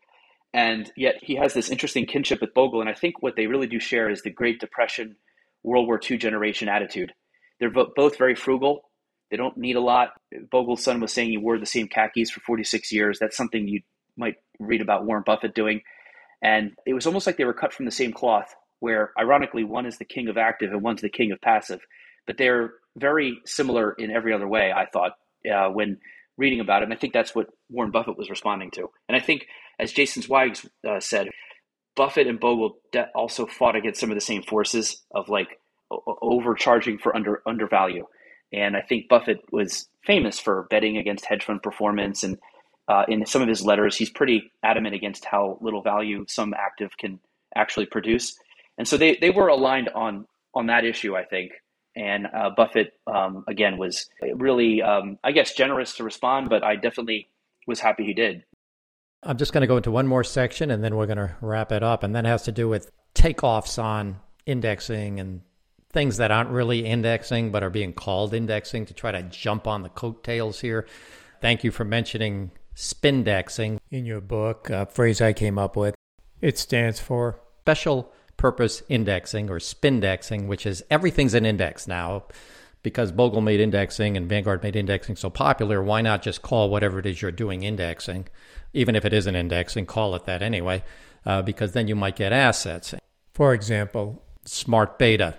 And yet he has this interesting kinship with Bogle. And I think what they really do share is the Great Depression, World War II generation attitude. They're both very frugal. They don't need a lot. Bogle's son was saying he wore the same khakis for 46 years. That's something you might read about Warren Buffett doing. And it was almost like they were cut from the same cloth, where ironically, one is the king of active and one's the king of passive. But they're very similar in every other way, I thought, uh, when reading about it. And I think that's what Warren Buffett was responding to. And I think, as Jason Zweig uh, said, Buffett and Bogle also fought against some of the same forces of like overcharging for under undervalue. And I think Buffett was famous for betting against hedge fund performance. And uh, in some of his letters, he's pretty adamant against how little value some active can actually produce. And so they, they were aligned on on that issue, I think. And uh, Buffett, um, again, was really, um, I guess, generous to respond, but I definitely was happy he did. I'm just going to go into one more section and then we're going to wrap it up. And that has to do with takeoffs on indexing and things that aren't really indexing but are being called indexing to try to jump on the coattails here. Thank you for mentioning spindexing in your book, a phrase I came up with. It stands for special purpose indexing or spindexing, which is everything's an index now. Because Bogle made indexing and Vanguard made indexing so popular, why not just call whatever it is you're doing indexing? Even if it isn't indexing, call it that anyway, uh, because then you might get assets. For example, smart beta,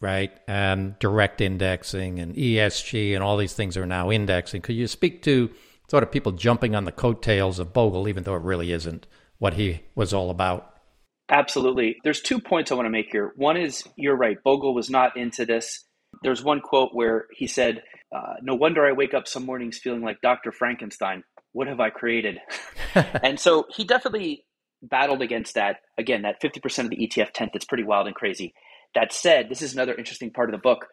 right? And direct indexing and ESG and all these things are now indexing. Could you speak to sort of people jumping on the coattails of Bogle, even though it really isn't what he was all about? Absolutely. There's two points I want to make here. One is you're right, Bogle was not into this. There's one quote where he said, uh, No wonder I wake up some mornings feeling like Dr. Frankenstein. What have I created? [LAUGHS] and so he definitely battled against that. Again, that 50% of the ETF tent that's pretty wild and crazy. That said, this is another interesting part of the book,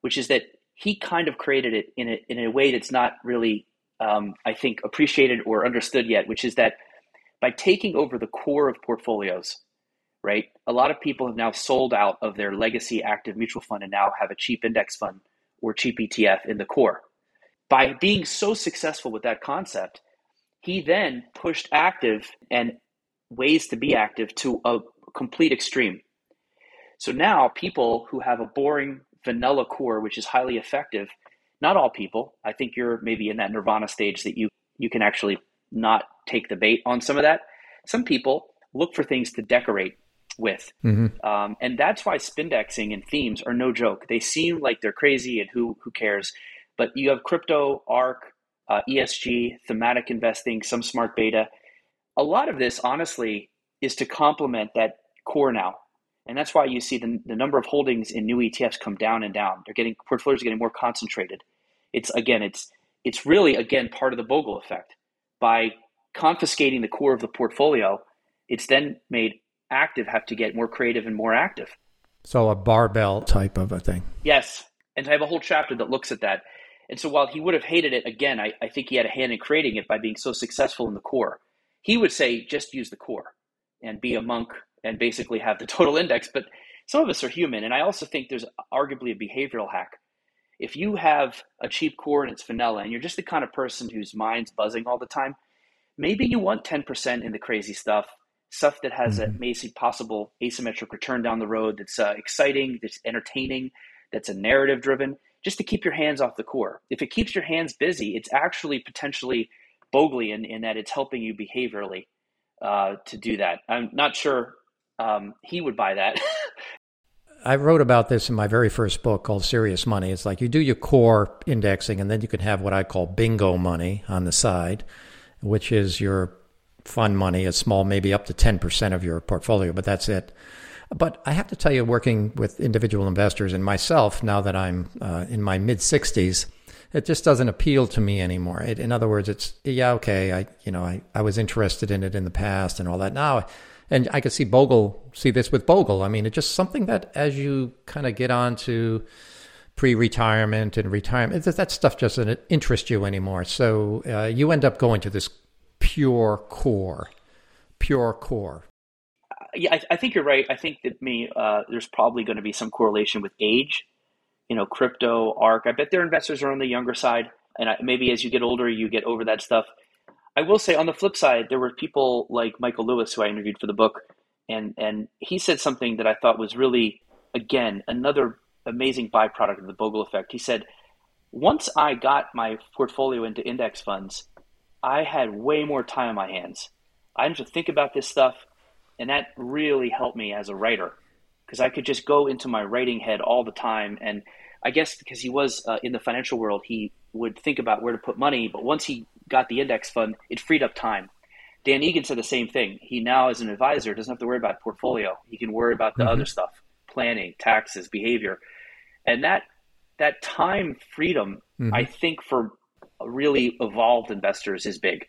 which is that he kind of created it in a, in a way that's not really, um, I think, appreciated or understood yet, which is that by taking over the core of portfolios, right? A lot of people have now sold out of their legacy active mutual fund and now have a cheap index fund or cheap ETF in the core. By being so successful with that concept, he then pushed active and ways to be active to a complete extreme. So now people who have a boring vanilla core, which is highly effective, not all people, I think you're maybe in that nirvana stage that you you can actually not take the bait on some of that. Some people look for things to decorate with. Mm-hmm. Um, and that's why spindexing and themes are no joke. They seem like they're crazy and who, who cares? But you have crypto, ARK, uh, ESG, thematic investing, some smart beta. A lot of this, honestly, is to complement that core now. And that's why you see the, the number of holdings in new ETFs come down and down. They're getting portfolios are getting more concentrated. It's again, it's it's really again part of the Bogle effect. By confiscating the core of the portfolio, it's then made active have to get more creative and more active. So a barbell type of a thing. Yes. And I have a whole chapter that looks at that. And so while he would have hated it, again, I, I think he had a hand in creating it by being so successful in the core. He would say, just use the core and be a monk and basically have the [LAUGHS] total index. But some of us are human. And I also think there's arguably a behavioral hack. If you have a cheap core and it's vanilla and you're just the kind of person whose mind's buzzing all the time, maybe you want 10% in the crazy stuff stuff that has mm-hmm. a maybe possible asymmetric return down the road that's uh, exciting, that's entertaining, that's a narrative driven, just to keep your hands off the core. If it keeps your hands busy, it's actually potentially Boglian in that it's helping you behaviorally uh, to do that. I'm not sure um, he would buy that. [LAUGHS] I wrote about this in my very first book called Serious Money. It's like you do your core indexing, and then you can have what I call bingo money on the side, which is your fund money, a small, maybe up to 10% of your portfolio, but that's it. But I have to tell you, working with individual investors and myself, now that I'm uh, in my mid 60s, it just doesn't appeal to me anymore. It, in other words, it's yeah, okay. I you know I, I was interested in it in the past and all that. Now, and I could see Bogle see this with Bogle. I mean, it's just something that as you kind of get on to pre-retirement and retirement, that stuff doesn't interest you anymore. So uh, you end up going to this pure core, pure core. Yeah, I, I think you're right. I think that me, uh, there's probably going to be some correlation with age. You know, crypto, ARK. I bet their investors are on the younger side, and I, maybe as you get older, you get over that stuff. I will say, on the flip side, there were people like Michael Lewis, who I interviewed for the book, and and he said something that I thought was really, again, another amazing byproduct of the Bogle effect. He said, once I got my portfolio into index funds, I had way more time on my hands. I had to think about this stuff, and that really helped me as a writer because I could just go into my writing head all the time. And I guess because he was uh, in the financial world, he would think about where to put money. But once he got the index fund, it freed up time. Dan Egan said the same thing. He now, as an advisor, doesn't have to worry about portfolio. He can worry about the mm-hmm. other stuff, planning, taxes, behavior, and that that time freedom. Mm-hmm. I think for really evolved investors is big.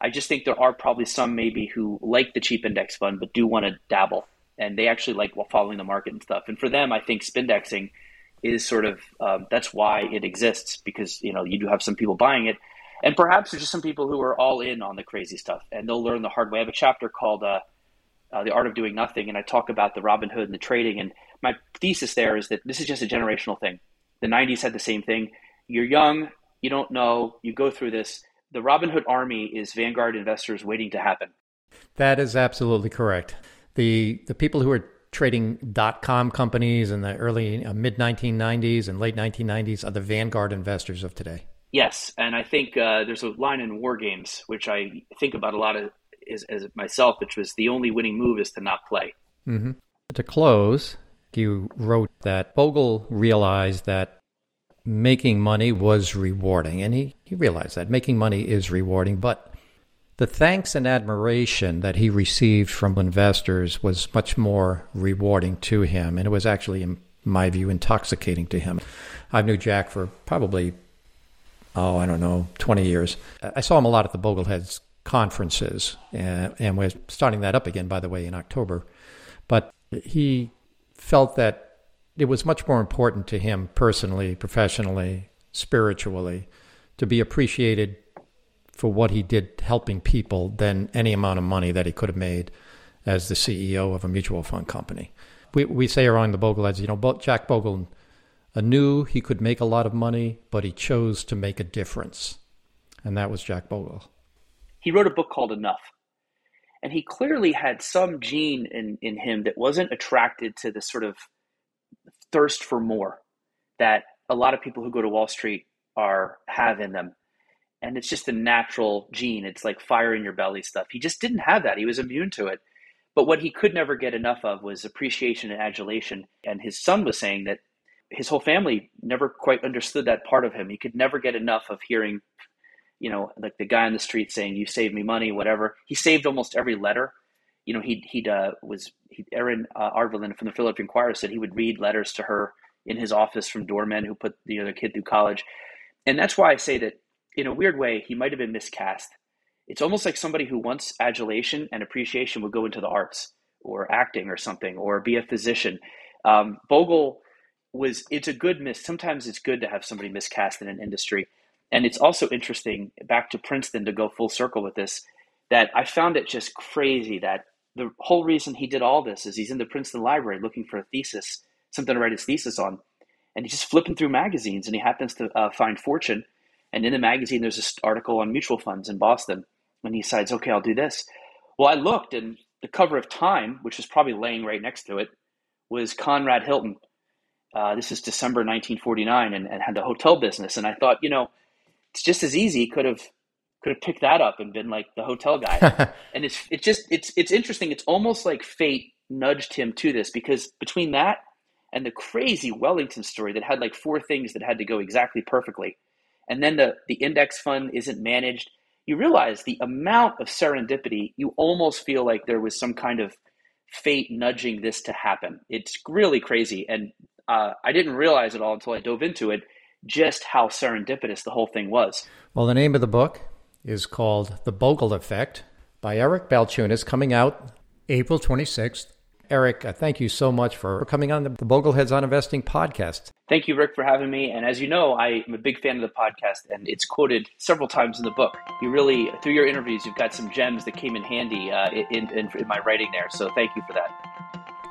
I just think there are probably some maybe who like the cheap index fund but do want to dabble. and they actually like well, following the market and stuff. And for them, I think spindexing is sort of um, that's why it exists because you know you do have some people buying it, and perhaps there's just some people who are all in on the crazy stuff, and they'll learn the hard way. I have a chapter called uh, uh, "The Art of Doing Nothing," and I talk about the Robinhood and the trading. And my thesis there is that this is just a generational thing. The '90s had the same thing. You're young, you don't know, you go through this. The Robinhood army is Vanguard investors waiting to happen. That is absolutely correct. The the people who are trading dot com companies in the early uh, mid 1990s and late 1990s are the vanguard investors of today. Yes, and I think uh, there's a line in War Games which I think about a lot of as, as myself, which was the only winning move is to not play. Mm-hmm. To close, you wrote that Bogle realized that making money was rewarding, and he, he realized that making money is rewarding, but the thanks and admiration that he received from investors was much more rewarding to him, and it was actually, in my view, intoxicating to him. I've knew Jack for probably, oh, I don't know, 20 years. I saw him a lot at the Bogleheads conferences, and, and we're starting that up again, by the way, in October. But he felt that it was much more important to him personally, professionally, spiritually, to be appreciated for what he did helping people than any amount of money that he could have made as the CEO of a mutual fund company. We, we say around the Bogle Bogleheads, you know, Jack Bogle knew he could make a lot of money, but he chose to make a difference. And that was Jack Bogle. He wrote a book called Enough. And he clearly had some gene in, in him that wasn't attracted to the sort of thirst for more that a lot of people who go to Wall Street are have in them and it's just a natural gene. It's like fire in your belly stuff. He just didn't have that. He was immune to it. But what he could never get enough of was appreciation and adulation. And his son was saying that his whole family never quite understood that part of him. He could never get enough of hearing, you know, like the guy on the street saying, "You saved me money," whatever. He saved almost every letter. You know, he he uh, was he, Erin uh, Arvedlund from the Philadelphia Inquirer said he would read letters to her in his office from doormen who put the other kid through college, and that's why I say that in a weird way, he might have been miscast. It's almost like somebody who wants adulation and appreciation would go into the arts or acting or something or be a physician. Um, Bogle was, it's a good miss. Sometimes it's good to have somebody miscast in an industry. And it's also interesting, back to Princeton to go full circle with this, that I found it just crazy that the whole reason he did all this is he's in the Princeton library looking for a thesis, something to write his thesis on. And he's just flipping through magazines and he happens to uh, find Fortune and in the magazine, there's this article on mutual funds in Boston. And he decides, okay, I'll do this. Well, I looked, and the cover of Time, which was probably laying right next to it, was Conrad Hilton. Uh, this is December 1949, and, and, had the hotel business. And I thought, you know, it's just as easy. He Could have could have picked that up and been like the hotel guy. [LAUGHS] and it's it's just it's it's interesting. It's almost like fate nudged him to this because between that and the crazy Wellington story that had like four things that had to go exactly perfectly, and then the, the index fund isn't managed, you realize the amount of serendipity, you almost feel like there was some kind of fate nudging this to happen. It's really crazy. And uh, I didn't realize it all until I dove into it, just how serendipitous the whole thing was. Well, the name of the book is called The Bogle Effect by Eric Balchunas, coming out April 26th. Eric, uh, thank you so much for coming on the, the Bogleheads on Investing podcast. Thank you, Rick, for having me. And as you know, I'm a big fan of the podcast, and it's quoted several times in the book. You really, through your interviews, you've got some gems that came in handy uh, in, in, in my writing there. So thank you for that.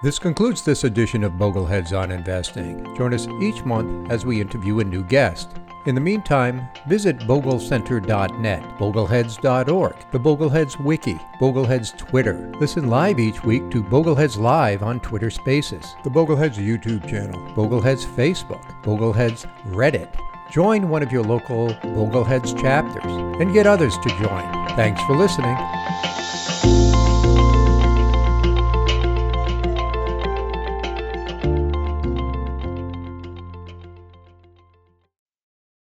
This concludes this edition of Bogleheads on Investing. Join us each month as we interview a new guest. In the meantime, visit boglecenter.net, bogleheads.org, the Bogleheads Wiki, Bogleheads Twitter. Listen live each week to Bogleheads Live on Twitter Spaces, the Bogleheads YouTube channel, Bogleheads Facebook, Bogleheads Reddit. Join one of your local Bogleheads chapters and get others to join. Thanks for listening.